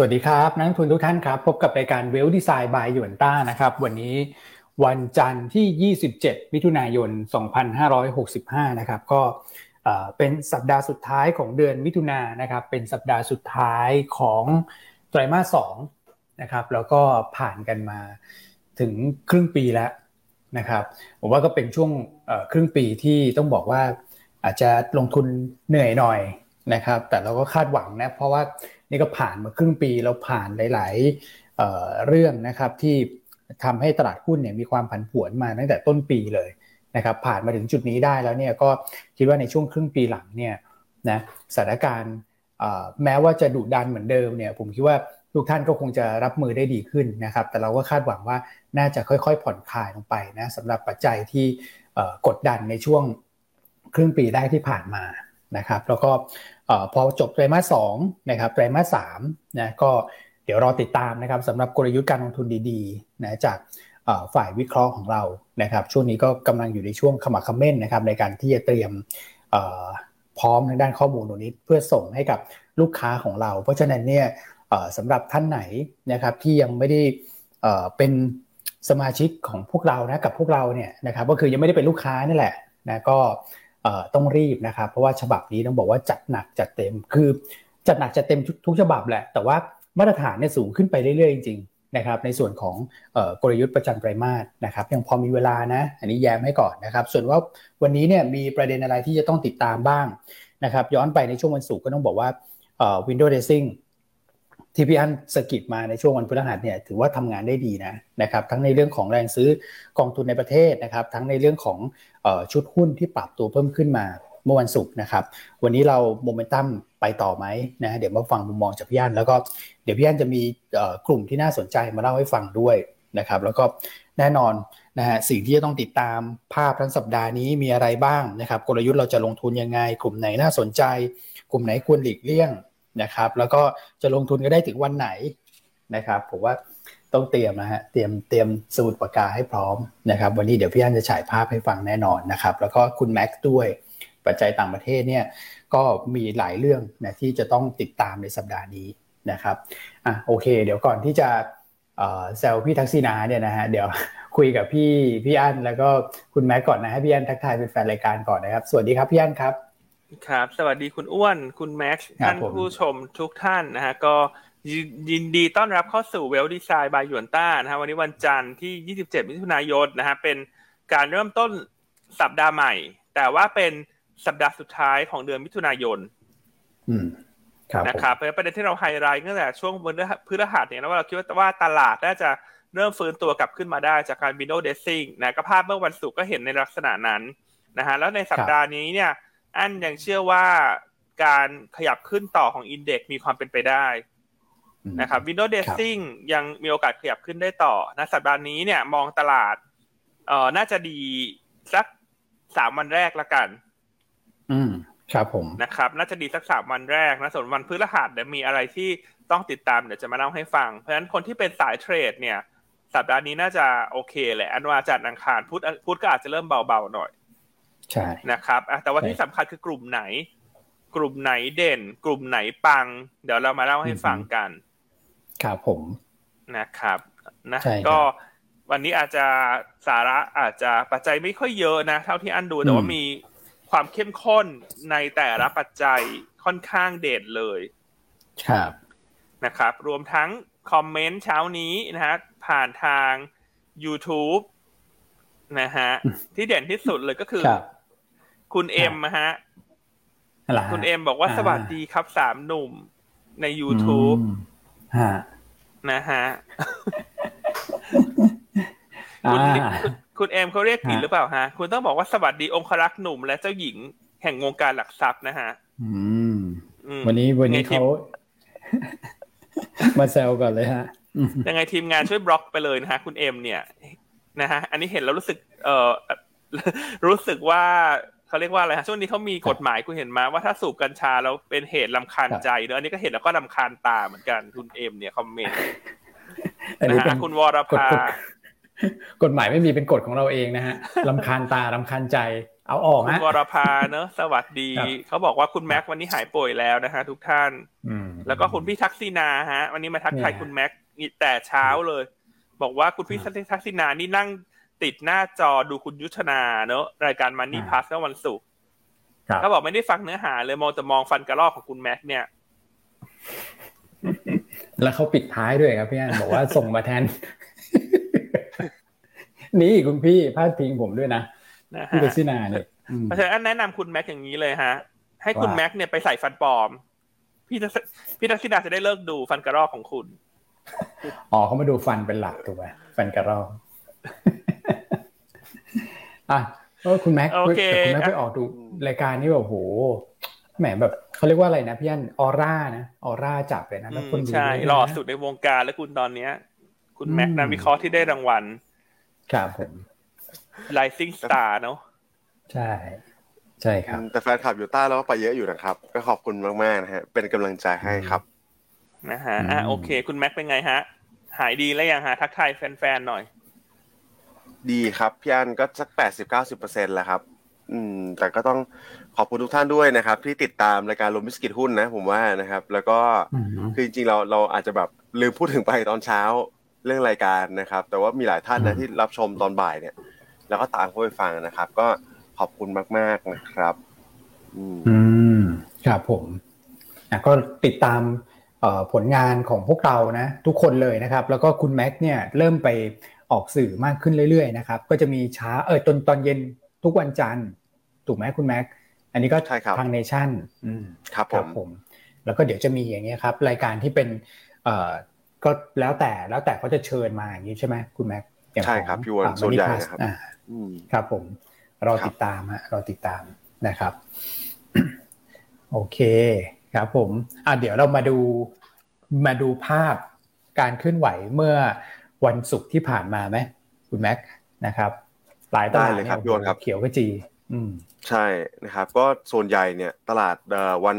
สวัสดีครับนักทุนทุกท่านครับ พบกับรายการเวลดีไซน์บายยวนต้านะครับ วันนี้วันจันทร์ที่ 27 มิถุนายน 2565 นะครับ ก็เป็นสัปดาห์สุดท้ายของเดือนมิถุนายนนะครับ เป็นสัปดาห์สุดท้ายของไตรมาส2นะครับ แล้วก็ผ่านกันมาถึงครึ่งปีแล้วนะครับ ผมว่าก็เป็นช่วงครึ่งปีที่ต้องบอกว่าอาจจะลงทุนเหนื่อยหน่อยนะครับ แต่เราก็คาดหวังนะ เพราะว่า นี่ก็ผ่านมาครึ่งปีเราผ่านหลาย ๆเเรื่องนะครับที่ทำให้ตลาดหุ้นเนี่ยมีความผันผวนมาตั้งแต่ต้นปีเลยนะครับผ่านมาถึงจุดนี้ได้แล้วเนี่ยก็คิดว่าในช่วงครึ่งปีหลังเนี่ยนะสถานการณ์แม้ว่าจะดุดันเหมือนเดิมเนี่ยผมคิดว่าทุกท่านก็คงจะรับมือได้ดีขึ้นนะครับ แต่เราก็คาดหวังว่าน่าจะค่อยๆ ผ่อนคลายลงไปนะสำหรับปัจจัยที่กดดันในช่วงครึ่งปีได้ที่ผ่านมานะครับ แล้วก็ พอจบไตรมาสสองนะครับไตรมาสสามนะก็เดี๋ยวรอติดตามนะครับสำหรับกลยุทธ์การลงทุนดีๆนะจากฝ่ายวิเคราะห์ของเรานะครับ ช่วงนี้ก็กำลังอยู่ในช่วงขมักขม้นนะครับในการที่จะเตรียมพร้อมทางด้านข้อมูลตรงนี้เพื่อส่งให้กับลูกค้าของเรา เพราะฉะนั้นเนี่ยสำหรับท่านไหนนะครับที่ยังไม่ได้เป็นสมาชิกของพวกเรานะกับพวกเราเนี่ยนะครับก็คือยังไม่ได้เป็นลูกค้านี่แหละนะก็ ต้องรีบนะครับเพราะว่าฉบับนี้ต้องบอกว่าจัดหนักจัดเต็ม คือจัดหนักจัดเต็มทุกฉบับแหละ แต่ว่ามาตรฐานเนี่ยสูงขึ้นไปเรื่อยๆจริงๆนะครับในส่วนของกลยุทธ์ประจันไตรมาสนะครับยังพอมีเวลานะ อันนี้แย้มให้ก่อนนะครับ ส่วนว่าวันนี้เนี่ยมีประเด็นอะไรที่จะต้องติดตามบ้างนะครับย้อนไปในช่วงวันศุกร์ก็ต้องบอกว่า Windows Dressing ที่พี่อันสกิดมาในช่วงวันพฤหัสเนี่ยถือว่าทำงานได้ดีนะนะครับทั้งในเรื่องของแรงซื้อกองทุนในประเทศนะครับทั้งในเรื่องของชุดหุ้นที่ปรับตัวเพิ่มขึ้นมาเมื่อวันศุกร์นะครับวันนี้เราโมเมนตัมไปต่อไหมนะเดี๋ยวมาฟังมุมมองจากพี่อันแล้วก็เดี๋ยวพี่อันจะมีกลุ่มที่น่าสนใจมาเล่าให้ฟังด้วยนะครับแล้วก็แน่นอนนะฮะสิ่งที่จะต้องติดตามภาพทั้งสัปดาห์นี้มีอะไรบ้างนะครับกลยุทธ์เราจะลงทุนยังไง กลุ่มไหนน่าสนใจ กลุ่มไหนควรหลีกเลี่ยง นะครับ แล้วก็จะลงทุนก็ได้ถึงวันไหนนะครับ ผมว่าต้องเตรียมนะฮะเตรียมเตรียมสมุดปากกาให้พร้อมนะครับ วันนี้เดี๋ยวพี่อันจะฉายภาพให้ฟังแน่นอนนะครับ แล้วก็คุณแม็กซ์ด้วยปัจจัยต่างประเทศเนี่ยก็มีหลายเรื่องนะที่จะต้องติดตามในสัปดาห์นี้นะครับอะโอเค เดี๋ยวก่อนที่จะแซลพี่ทักษิณาเนี่ยนะฮะเดี๋ยวคุยกับพี่พี่อันแล้วก็คุณแม็กก่อนนะฮะพี่อันทักทายเป็นแฟนรายการก่อนนะครับ สวัสดีครับพี่อันครับ ครับ สวัสดีคุณอ้วน คุณแม็กซ์ ท่านผู้ชมทุกท่านนะฮะ ก็ยินดีต้อนรับเข้าสู่เวลดีไซน์บายหยวนต้านะฮะ วันนี้วันจันทร์ที่ 27 มิถุนายนนะฮะ เป็นการเริ่มต้นสัปดาห์ใหม่ แต่ว่าเป็นสัปดาห์สุดท้ายของเดือนมิถุนายน อืมนะครับเพราะประเด็นที่เราไฮไลท์ตั้งแต่ช่วงวันพฤหัสเนี่ยนะว่าเราคิดว่าว่าตลาดน่าจะเริ่มฟื้นตัวกลับขึ้นมาได้จากการ window dressing นะก็ภาพเมื่อวันศุกร์ก็เห็นในลักษณะนั้นนะฮะ แล้วในสัปดาห์นี้เนี่ย อันยังเชื่อว่าการขยับขึ้นต่อของอินเด็กมีความเป็นไปได้นะครับวินโดว์เดซซิ่งยังมีโอกาสขยับขึ้นได้ต่อนะสัปดาห์นี้เนี่ยมองตลาดเอ่อน่าจะดีสักสามวันแรกละกัน อืม ครับผมนะครับ น่าจะดีสักสามวันแรกนะส่วนวันพฤหัสเดี๋ยวมีอะไรที่ต้องติดตามเดี๋ยวจะมาเล่าให้ฟัง เพราะฉะนั้นคนที่เป็นสายเทรดเนี่ย สัปดาห์นี้น่าจะโอเคแหละ อันว่าจัดอังคารพุธพุธก็อาจจะเริ่มเบาๆหน่อย ใช่นะครับแต่ว่าที่สำคัญคือกลุ่มไหน กลุ่มไหนเด่น กลุ่มไหนปัง เดี๋ยวเรามาเล่าให้ฟังกันครับผมนะครับนะก็วันนี้อาจจะสาระอาจจะปัจจัยไม่ค่อยเยอะนะ เท่าที่อันดูแต่ว่ามีความเข้มข้นในแต่ละปัจจัยค่อนข้างเด่นเลยครับนะครับ รวมทั้งคอมเมนต์เช้านี้นะฮะผ่านทาง YouTube นะฮะที่เด่นที่สุดเลยก็คือ คุณเอ็มฮะ คุณเอ็มบอกว่าสวัสดีครับสามหนุ่มใน YouTube นะฮะคุณคุณเอ็มเขาเรียกผิดหรือเปล่าฮะ คุณต้องบอกว่าสวัสดีองครักษ์หนุ่มและเจ้าหญิงแห่งวงการหลักทรัพย์นะฮะวันนี้วันนี้เขามาแซวกันเลยฮะ ยังไงทีมงานช่วยบล็อกไปเลยนะฮะ คุณเอ็มเนี่ยนะฮะ อันนี้เห็นแล้วรู้สึก เอ่อรู้สึกว่า เขาเรียกว่าอะไรฮะช่วงนี้เขามีกฎหมายคุณเห็นมาว่าถ้าสูบกัญชาแล้วเป็นเหตุรำคาญใจเนอะอันนี้ก็เห็นแล้วก็รำคาญตาเหมือนกันคุณเอ็มเนี่ยคอมเมนต์นะฮะคุณวรภากฎหมายไม่มีเป็นกฎของเราเองนะฮะลำคาญตาลำคาญใจเอาออกคุณฮะวรพาเนอะสวัสดีครับเขาบอกว่าคุณแม็กวันนี้หายป่วยแล้วนะฮะทุกท่านอืมแล้วก็คุณพี่ทักษิณาฮะ วันนี้มาทักทายเนี่ยคุณแม็กนี่แต่เช้าเลย บอกว่าคุณพี่ทักษิณานี่นั่ง ติดหน้าจอดูคุณยุทธนาเนอะรายการมันนี่พัสเมื่อวันศุกร์ครับเขาบอกไม่ได้ฟังเนื้อหาเลยมองแต่มองฟันกระรอกของคุณแม็กเนี่ย แล้วเขาปิดท้ายด้วยครับพี่อันบอกว่าส่งมาแทน นี่คุณพี่พาดพิงผมด้วยนะนะพี่ฮะเบสซินาเนี่ยอืมเพราะฉะนั้นแนะนำคุณแม็กอย่างนี้เลยฮะ ให้คุณว่าแม็กเนี่ยไปใส่ฟันปลอม พี่ทักษพี่ทักษิณาจะได้เลิกดูฟันกระรอกของคุณ อ๋อเขามาดูฟันเป็นหลักถูกไหมฟันกระรอก อะเออคุณแม็กโอเคแต่คุณแม็กไปออกดูรายการนี้แบบโหแหมแบบเขาเรียกว่าอะไรนะพี่อันออร่านะออร่าจับเลยนะแล้วคนดูใช่เยะนะหล่อสุดในวงการแล้วคุณตอนเนี้ย คุณแม็กอืมนักวิเคราะห์ที่ได้รางวัลครับผม Rising Star เนอะใช่ ใช่ครับ แต่แฟนคลับอยู่ใต้เราก็ไปเยอะอยู่นะครับ ก็ขอบคุณมากๆนะฮะ เป็นกำลังใจให้ครับ นะฮะอะอืมโอเค คุณแม็กเป็นไงฮะ หายดีแล้วยังฮะ ทักทายแฟนๆหน่อย ดีครับพี่อันก็สักแปดสิบเก้าสิบเปอร์เซ็นต์แล้วครับ อืม แต่ก็ต้องขอบคุณทุกท่านด้วยนะครับ ที่ติดตามรายการลมมิสกิทหุ้นนะ ผมว่านะครับ แล้วก็อืมคือจริงๆเราเราอาจจะแบบลืมพูดถึงไปตอนเช้าเรื่องรายการนะครับ แต่ว่ามีหลายท่านนะอืมที่รับชมตอนบ่ายเนี่ย แล้วก็ตามเข้าไปฟังนะครับ ก็ขอบคุณมาก ๆนะครับ อืมอืมครับผมอะก็ติดตามเอ่อผลงานของพวกเรานะ ทุกคนเลยนะครับ แล้วก็คุณแม็กเนี่ยเริ่มไป ออกสื่อมากขึ้นเรื่อยๆนะครับก็จะมีเช้าเออตอนตอนเย็นทุกวันจันทร์ถูกไหมคุณแม็กอันนี้ก็ใช่ครับทางเนชั่นอืมครับผมผมแล้วก็เดี๋ยวจะมีอย่างเงี้ยครับรายการที่เป็นเอ่อก็แล้วแต่แล้วแต่เขาจะเชิญมาอย่างนี้ใช่ไหมคุณแม็กอย่างใช่ครับของพี่วอนอ่าส่วนใหญ่ Money Plus นะครับอ่าอืมครับผมรอครับติดตามฮะรอติดตามนะครับ โอเคครับผมอะเดี๋ยวเรามาดูมาดูภาพการเคลื่อนไหวเมื่อ วันศุกร์ที่ผ่านมาไหมคุณแม็กนะครับหลายตลาดได้เลยครับนี่พี่วอนครับเขียวก็จี อืมใช่นะครับ ก็ส่วนใหญ่เนี่ยตลาดเอ่อวัน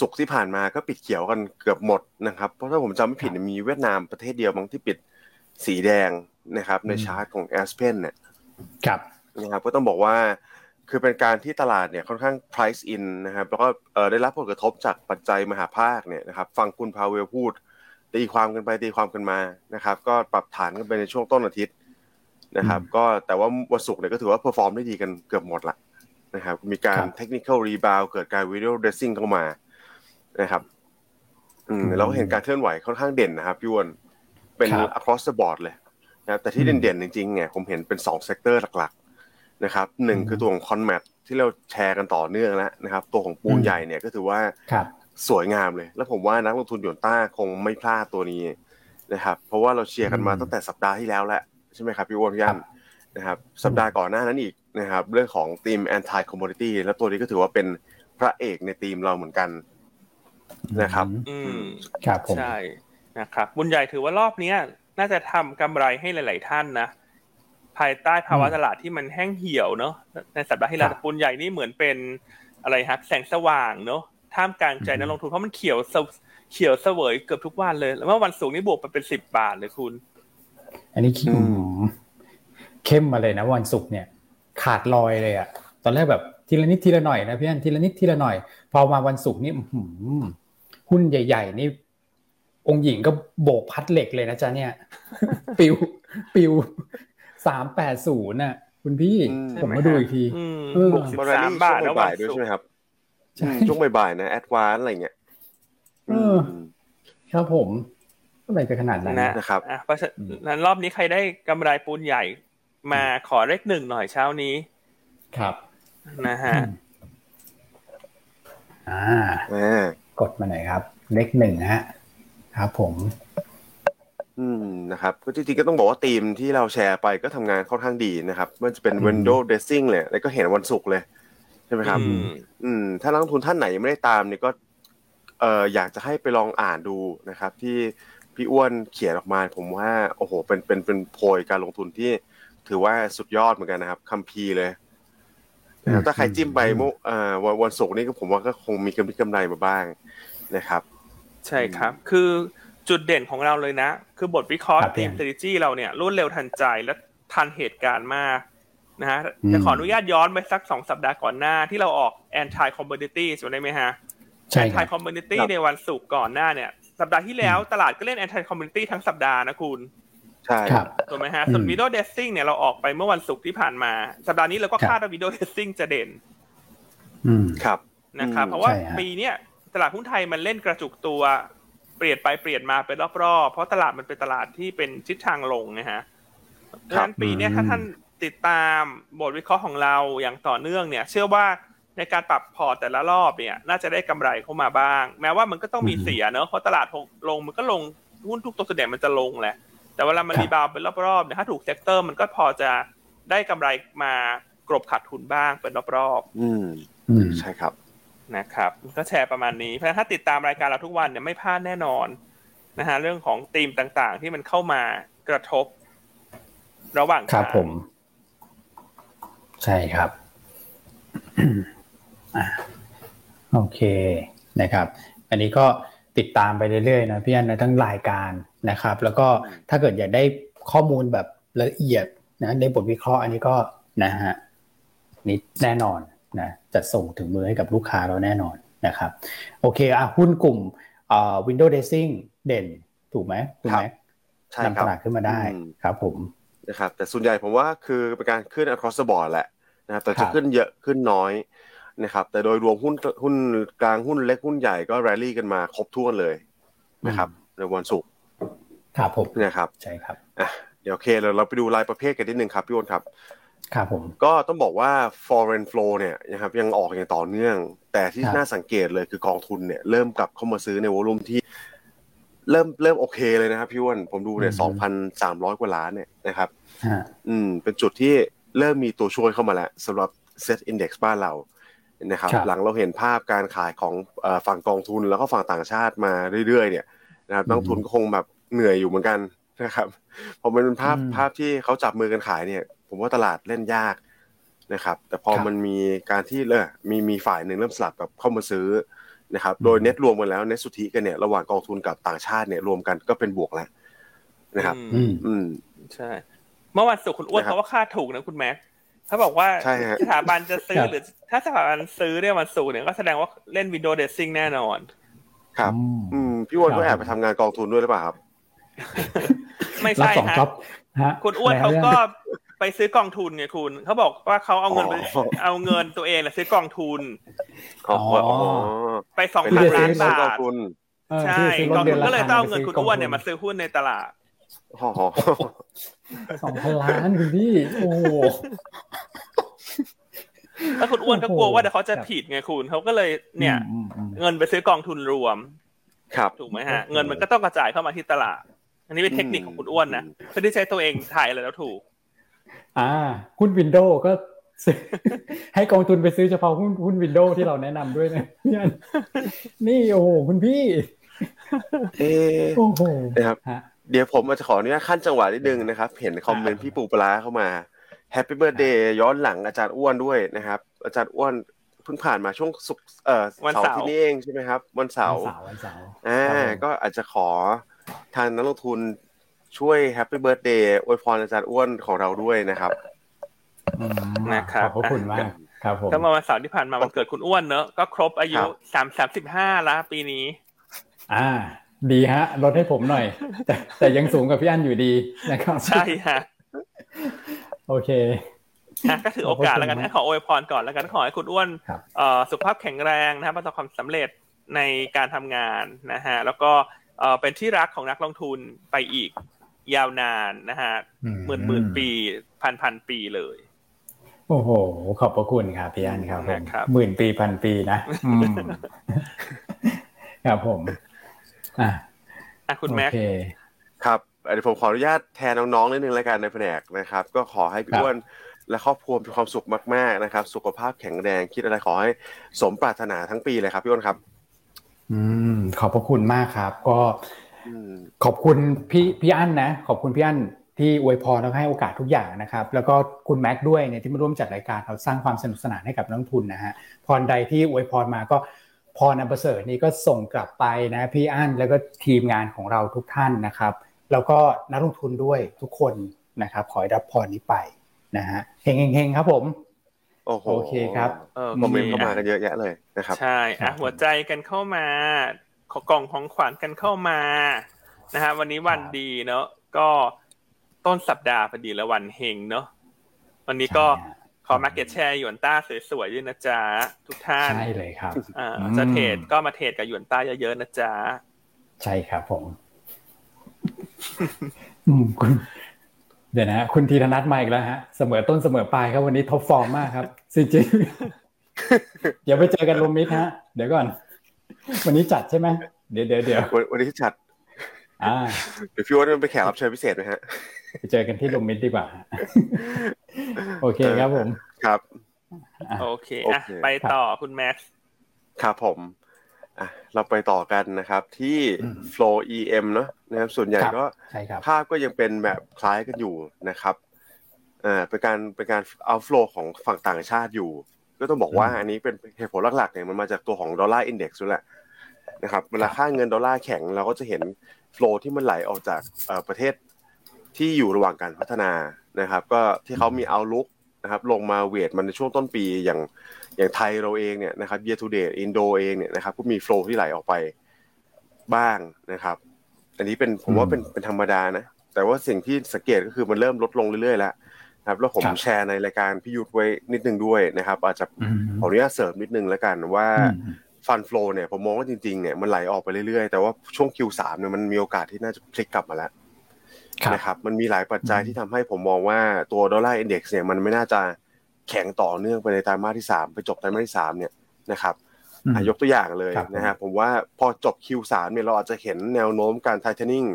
ศุกร์ที่ผ่านมาก็ปิดเขียวกันเกือบหมดนะครับ เพราะถ้าผมจำไม่ผิดเนี่ยมีเวียดนามประเทศเดียวมั้งที่ปิดสีแดงนะครับ ในอืมชาร์ตของ a s p e n เนี่ยครับนะครับก็ต้องบอกว่าคือเป็นการที่ตลาดเนี่ยค่อนข้าง price in นะครับแล้วก็เอ่อได้รับผลกระทบจากปัจจัยมหาภาคเนี่ยนะครับฟังคุณพาเวลพูด ตีความกันไปตีความกันมานะครับ ก็ปรับฐานกันไปในช่วงต้นอาทิตย์นะครับอืมก็แต่ว่าวันศุกร์เนี่ยก็ถือว่า perform ได้ดีกันเกือบหมดละนะครับมีการครับ technical rebound เกิดการ window dressing เข้ามานะครับอืมอืมเราก็เห็นการเคลื่อนไหวค่อนข้างเด่นนะครับพี่อ้วนเป็นครับ across the board เลยนะครับแต่ที่อืมเด่นๆจริงๆเนี่ยผมเห็นเป็นสอง sector หลักๆนะครับหนึ่งอืมคือตัวของ con mat ที่เราแชร์กันต่อเนื่องแล้วนะครับ ตัวของปูนอืมใหญ่เนี่ยก็ถือว่าครับ สวยงามเลย แล้วผมว่านักลงทุนหยวนต้าคงไม่พลาดตัวนี้นะครับ เพราะว่าเราเชียร์กันมาอืมตั้งแต่สัปดาห์ที่แล้วแหละใช่ไหมครับพี่อ้วนพี่ยันครับนะครับสัปดาห์ก่อนหน้านั้นอีกนะครับเรื่องของทีม anti commodity แล้วตัวนี้ก็ถือว่าเป็นพระเอกในทีมเราเหมือนกันนะครับ อืมครับผมใช่นะครับบุญใหญ่ถือว่ารอบเนี้ยน่าจะทำกำไรให้หลาย ๆ ท่านนะภายใต้ภาวะอืมตลาดที่มันแห้งเหี่ยวเนอะในสัปดาห์ที่แล้วครับบุญใหญ่นี่เหมือนเป็นอะไรฮะแสงสว่างเนอะ ท่ามกลางใจอืมนักลงทุนเพราะมันเขียวเสเขียวเสวยเกือบทุกวันเลย แล้วเมื่อวันศุกร์นี่บวกไปเป็นสิบบาทเลยคุณ อันนี้คิดอืมอืมเข้มมาเลยนะวันศุกร์เนี่ยขาดลอยเลยอะตอนแรกแบบทีละนิดทีละหน่อยนะพี่อันทีละนิดทีละหน่อย พอมาวันศุกร์นี่อื้อหือหุ้นใหญ่ ๆ นี่ องค์หญิงก็โบกพัดเหล็กเลยนะจ๊ะเนี่ย ปิวปิวสามแปดศูนย์น่ะ คุณพี่อืมผมมาดูอีกทีอืมเออบวกสิบมาแรลสามลี่บาทช่แล้ววงวับ่านยๆด้วยศุใช่กไหมร์ครับ ใช่อืมช่วงบ่ายๆนะแอดวานอะไรเงี้ยเออครับผมอะไรจะขนาดนั้นนะนะครับอะเพราะฉะนั้นรอบนี้ใครได้กำไรปูนใหญ่มาขอเลขหนึ่งหน่อยเช้านี้ ครับนะฮะอ่าอ่ากดมาหน่อยครับ เลขหนึ่งฮะครับผม อืมนะครับก็จริงๆก็ต้องบอกว่าทีมที่เราแชร์ไปก็ทำงานค่อนข้างดีนะครับไมันจะเป็นอืม window dressing เลยแล้วก็เห็นวันศุกร์เลย ใช่ไหมครับ อืมอืมถ้านักลงทุนท่านไหนยังไม่ได้ตามเนี่ยก็เอ่ออยากจะให้ไปลองอ่านดูนะครับ ที่พี่อ้วนเขียนออกมา ผมว่า โอ้โห เป็นเป็นเป็นโพยการลงทุนที่ถือว่าสุดยอดเหมือนกันนะครับคัมภีร์เลยนะครับถ้าใครจิ้มไปเมื่อเอ่อวันวันศุกร์นี้ก็ผมว่าก็คงมีกำไรกำไรมาบ้างนะครับ ใช่ครับ คือจุดเด่นของเราเลยนะ คือบทวิเคราะห์ครับทีมพี่ strategy เราเนี่ยรวดเร็วทันใจและทันเหตุการณ์มาก นะฮะจะขออนุญาตย้อนไปสักสองสัปดาห์ก่อนหน้าที่เราออก anti commodity จำได้ไหมฮะใช่ค anti รับ commodity ในวันศุกร์ก่อนหน้าเนี่ย สัปดาห์ที่แล้วตลาดก็เล่น anti commodity ทั้งสัปดาห์นะคุณ ใช่ครับถูกไหมฮะส่วนอืม window dressing เนี่ยเราออกไปเมื่อวันศุกร์ที่ผ่านมา สัปดาห์นี้เราก็ครับคาดว่า window dressing จะเด่นอืมครับนะครับอืมเพราะว่าใช่ฮะปีเนี้ยตลาดหุ้นไทยมันเล่นกระจุกตัวเปลี่ยนไปเปลี่ยนมาเป็นรอบๆ เพราะตลาดมันเป็นตลาดที่เป็นทิศทางลงนะฮะเพราะฉะนั้นปีเนี้ยถ้าท่าน ติดตามบทวิเคราะห์ของเราอย่างต่อเนื่องเนี่ย เชื่อว่าในการปรับพอร์ตแต่ละรอบเนี่ย น่าจะได้กำไรเข้ามาบ้าง แม้ว่ามันก็ต้องมีเสียเนอะเพราะตลาดลงมันก็ลงหุ้นทุกตัวส่วนใหญ่มันจะลงแหละ แต่เวลามันครับ rebound เป็นรอบๆเนี่ยถ้าถูก sector มันก็พอจะได้กำไรมากรบขาดทุนบ้างเป็นรอบๆอืมอืมใช่ครับนะครับก็แชร์ประมาณนี้เพราะฉะนั้นถ้าติดตามรายการเราทุกวันเนี่ยไม่พลาดแน่นอนนะฮะเรื่องของธีมต่างๆ ที่มันเข้ามากระทบ ระหว่างครับทางผม ใช่ครับอะโอเคนะครับ อันนี้ก็ติดตามไปเรื่อยๆนะพี่อันนะทั้งรายการนะครับ แล้วก็ถ้าเกิดอยากได้ข้อมูลแบบละเอียดนะในบทวิเคราะห์อันนี้ก็นะฮะนี่แน่นอนนะจะส่งถึงมือให้กับลูกค้าเราแน่นอนนะครับ โอเคอะหุ้นกลุ่มเอ่อ Windows Dressing เด่นถูกไหมถูกไหมใช่ครันำตบลาดขึ้นมาได้อืมครับผมนะครับแต่ส่วนใหญ่ผมว่าคือเป็นการขึ้น across the board แหละ นะครับแต่ครัจะบขึ้นเยอะขึ้นน้อยนะครับแต่โดยรวมหุ้นหุ้นกลางหุ้นเล็กหุ้นใหญ่ก็แรลลี่กันมาครบถ้วนเลยนะครับในวันศุกร์ครับผมนะครับใช่ครับอะเดี๋ยวโอเคเราเราไปดูรายประเภทกันนิดนึงครับพี่อ้นครับครับผมก็ต้องบอกว่า foreign flow เนี่ยนะครับยังออกอย่างต่อเนื่อง แต่ที่ครับน่าสังเกตเลยคือกองทุนเนี่ยเริ่มกลับเข้ามาซื้อในวอลุ่มที่ เริ่มเริ่มโอเคเลยนะครับพี่อ้วนผมดูเนี่ยสองพันสามร้อยกว่าล้านเนี่ยนะครับฮะอืมเป็นจุดที่ เริ่มมีตัวช่วยเข้ามาแล้วสำหรับ Set Index บ้านเรานะครับครับหลังเราเห็นภาพการขายของเอ่อฝั่งกองทุนแล้วก็ฝั่งต่างชาติมาเรื่อยๆ เนี่ยนะครับนักลงทุนก็คงแบบเหนื่อยอยู่เหมือนกันนะครับพอมันเป็นภาพอืมภาพที่เขาจับมือกันขายเนี่ย ผมว่าตลาดเล่นยากนะครับ แต่พอครับมันมีการที่เออมีมีฝ่ายหนึ่งเริ่มสลับกับเข้ามาซื้อนะครับ โดยเน็ตรวมกันแล้วเน็ตสุทธิกันเนี่ยระหว่างกองทุนกับต่างชาติเนี่ยรวมกันก็เป็นบวกแล้วนะครับ อือืมมอืมใช่ เมื่อวันศุกร์คุณอ้วนนะครับเขาว่าค่าถูกนะคุณแม็กเขาบอกว่าใช่ฮะสถาบันจะซื้อครับหรือ ถ้าสถาบันซื้อเนี่ยวันศุกร์เนี่ยก็แสดงว่าเล่นวิดีโอเดซซิ่งแน่นอน ครับ อืมอืมพี่อ้วนก็ครับแอบไปทำงานกองทุนด้วยหรือเปล่าครับ ไม่รับใช่สองฮะจ็อบฮะคุณอ้วนเขาะไรก็นะไปซื้อกองทุนไงคุณเขาบอกว่าเขาเอาเงินไปอ๋อเอาเงินตัวเองแหละซื้อกองทุนอ๋ออ๋อไปสองเป็นพันเรื่ล้านองบากองททุนเออใช่ที่ซื้อกองดืทุนก็เลยต้องเอาเงินละคุณอ้วนเนี่ยมาซื้อหุ้นในตลาดอ๋อ สองพันล้านคุณพี่ โอ้โหแล้วคุณอ้วนก็กลัวว่าเดี๋ยวเขาจะผิดไงคุณเขาก็เลยเนี่ยอืมอืมเงินไปซื้อกองทุนรวม ครับถูกไหมฮะ เงินมันก็ต้องกระจายเข้ามาที่ตลาด อันนี้เป็นเทคนิคของคุณอ้วนนะเพื่อที่จะใช้ตัวเองถ่ายอะไรแล้วถูก อ่าหุ้นวินโดว์ก็ซื้อให้กองทุนไปซื้อเฉพาะหุ้นหุ้นวินโดว์ที่เราแนะนำด้วยนะเนี่ยนี่โอ้โหคุณพี่ เอ๊ะโอ้โหนะครับฮะ เดี๋ยวผมอาจจะขออนุญาตคั่นจังหวะนิดนึงนะครับ เห็นคอมเมนต์พี่ปูปลาร้าเข้ามา happy birthday ย้อนหลังอาจารย์อ้วนด้วยนะครับ อาจารย์อ้วนเพิ่งผ่านมาช่วงศุกร์เอ่อวันเสาเสาร์ร์ที่นี่เองใช่ไหมครับ วันเสาร์วันเสาร์วันเสาร์อ่าครับผมก็อาจจะขอทางนักลงทุนช่วย happy birthday อวยพรอาจารย์อ้วนของเราด้วยนะครับอืมนะครับขอบพระคุณมากครับผมก็เมื่อวันเสาร์ที่ผ่านมาวันเกิดคุณอ้วนเนอะก็ครบอายุครับสามสามสิบห้าละปีนี้ อ่า ดีฮะลดให้ผมหน่อย แต่แต่ยังสูงกับพี่อันอยู่ดีนะครับ ใช่ฮะโอเคฮะก็ถือโอกาสแล้วกันขอบคุณนะขออวยพรก่อนแล้วกันขอให้คุณอ้วนครับเอ่อสุขภาพแข็งแรงนะครับประสบความสำเร็จในการทำงานนะฮะแล้วก็เอ่อเป็นที่รักของนักลงทุนไปอีกยาวนานนะฮะอืมหมื่นหมื่นปีพันพันปีเลย โอ้โห ขอบพระคุณครับพี่อันครับผมนะครับหมื่นปีพันปีนะอืมครับผม อะอะคุณแม็กโอเคครับเดี๋ยวผมขออนุญาตแทนน้องๆนิดนึงแล้วกันในแผนกนะครับ ก็ขอให้พี่ครับอ้วนและครอบครัวมีความสุขมากๆนะครับ สุขภาพแข็งแรงคิดอะไรขอให้สมปรารถนาทั้งปีเลยครับพี่อ้วนครับ อืมขอบพระคุณมากครับ ก็อืมขอบคุณพี่พี่อั้นนะ ขอบคุณพี่อั้นที่อวยพรแล้วก็ให้โอกาสทุกอย่างนะครับ แล้วก็คุณแม็กซ์ด้วยเนี่ยที่มาร่วมจัดรายการเราสร้างความสนุกสนานให้กับนักลงทุนนะฮะพรใดที่อวยพรมาก็ พรอันประเสริฐนี้ก็ส่งกลับไปนะพี่อั้นแล้วก็ทีมงานของเราทุกท่านนะครับ แล้วก็นักลงทุนด้วยทุกคนนะครับ ขอให้รับพรนี้ไปนะฮะเฮงเฮงครับผม โอ้โหโอเคครับเออคอมเมนต์เข้ามากันเยอะแยะเลยนะครับใช่ครัอะบหัวใจกันเข้ามาขอกล่องของขวัญกันเข้ามานะฮะวันนี้วันครับดีเนอะก็ต้นสัปดาห์พอดีแล้ววันเฮงเนอะวันนี้ก็ใช่ฮะ ขอมาเก็ตแชร์หยวนต้าสวยๆด้วยนะจ๊ะ ทุกท่าน ใช่เลยครับอ่าอืมจะเทรดก็มาเทรดกับหยวนต้าเยอะๆนะจ๊ะ ใช่ครับผมอืมคุณเดี๋ยวนะฮะคุณธีรนัทมาอีกแล้วฮะ เสมอต้นเสมอปลายครับวันนี้ท็อปฟอร์มมากครับจริงๆเดี๋ยวไปเจอกันลมมิดฮะ เดี๋ยวก่อน วันนี้จัดใช่ไหมเดี๋ยวเดี๋ยวเดี๋ยววันวันนี้ที่จัดอ่า เดี๋ยวพี่ว่าเป็นแขกรับเชิญพิเศษไหมฮะไปเจอกันที่ลมมิดดีกว่าฮะโอเคครับผมครับอะโอเคโออะเคไปต่อคุณแม็กซ์ครับผมอะเราไปต่อกันนะครับที่อืม flow em เนอะนะครับส่วนใหญ่ครับก็ใช่ครับภาพก็ยังเป็นแบบคล้ายกันอยู่นะครับอ่าเป็นการเป็นการเอา flow ของฝั่งต่างชาติอยู่ ก็ต้องบอกว่าอืมอันนี้เป็นเหตุผลหลักๆเนี่ยมันมาจากตัวของดอลลาร์อินเด็กซ์ด้วยแหละ นะครับเวลาค่าเงินดอลลาร์แข็งเราก็จะเห็น flow ที่มันไหลออกจากเอ่อประเทศที่อยู่ระหว่างการพัฒนานะครับ ก็ที่เขามี outlook นะครับลงมาเวทมันในช่วงต้นปีอย่างอย่างไทยเราเองเนี่ยนะครับ year to date อินโดเองเนี่ยนะครับก็มี flow ที่ไหลออกไปบ้างนะครับ อันนี้เป็นผมว่าเป็นเป็นธรรมดานะ แต่ว่าสิ่งที่สังเกตก็คือมันเริ่มลดลงเรื่อยๆแล้วนะครับแล้วผมครับแชร์ในรายการพี่ยุทธไว้นิดนึงด้วยนะครับ อาจจะอืมขออนุญาตเสริมนิดนึงแล้วกันว่าอืม ฟันฟลอเนี่ยผมมองว่าจริงๆเนี่ยมันไหลออกไปเรื่อยๆ แต่ว่าช่วง Q3 เนี่ยมันมีโอกาสที่น่าจะพลิกกลับมาแล้วครับนะครับมันมีหลายปัจจัยอืมที่ทำให้ผมมองว่าตัวดอลลาร์อินเด็กซ์เนี่ยมันไม่น่าจะแข็งต่อเนื่องไปในไตรมาสที่ 3 ไปจบไตรมาสที่ 3 เนี่ยนะครับอืมอะยกตัวอย่างเลยครับนะฮะผมว่าพอจบ Q3 เนี่ยเราอาจจะเห็นแนวโน้มการไทเทนิ่ง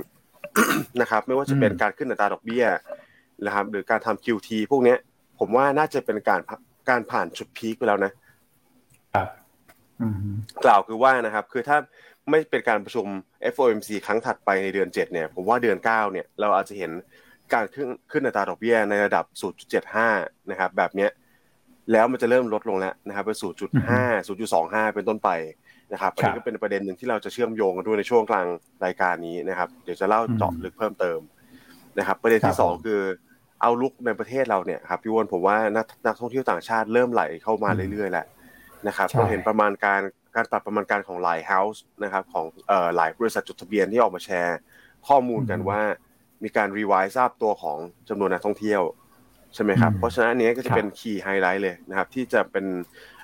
นะครับไม่ว่าจะเป็นการขึ้นอัตราดอกเบี้ยนะครับหรือการทำ QT พวกเนี้ยผมว่าน่าจะเป็นการการผ่านจุดพีคไปแล้วนะครับอืม กล่าวคือว่านะครับ คือถ้าไม่เป็นการประชุม FOMC ครั้งถัดไปในเดือน 7 เนี่ย ผมว่าเดือน 9 เนี่ย เราอาจจะเห็นการขึ้นขึ้นอัตราดอกเบี้ยในระดับ 0.75 นะครับ แบบเนี้ย แล้วมันจะเริ่มลดลงแล้วนะครับไป 0.5 0.25 เป็นต้นไปนะครับอันนี้ก็เป็นประเด็นหนึ่งที่เราจะเชื่อมโยงกันด้วยในช่วงกลางรายการนี้นะครับ เดี๋ยวจะเล่าเจาะลึกเพิ่มเติมนะครับ ประเด็นที่สองคือเอาลุกในประเทศเราเนี่ยครับพี่วอนผมว่านักนักท่องเที่ยวต่างชาติเริ่มไหลเข้ามาเรื่อยๆแล้ว นะครับใช่เราเห็นประมาณการการปรับประมาณการของหลายเฮาส์นะครับของเอ่อหลายบริษัทจดทะเบียนที่ออกมาแชร์ข้อมูลกันอืมว่ามีการ revise ทราบตัวของจำนวนนักท่องเที่ยวใช่ไหมครับอืมเพราะฉะนั้นอันนี้ก็จะครับเป็น key highlight เลยนะครับ ที่จะเป็น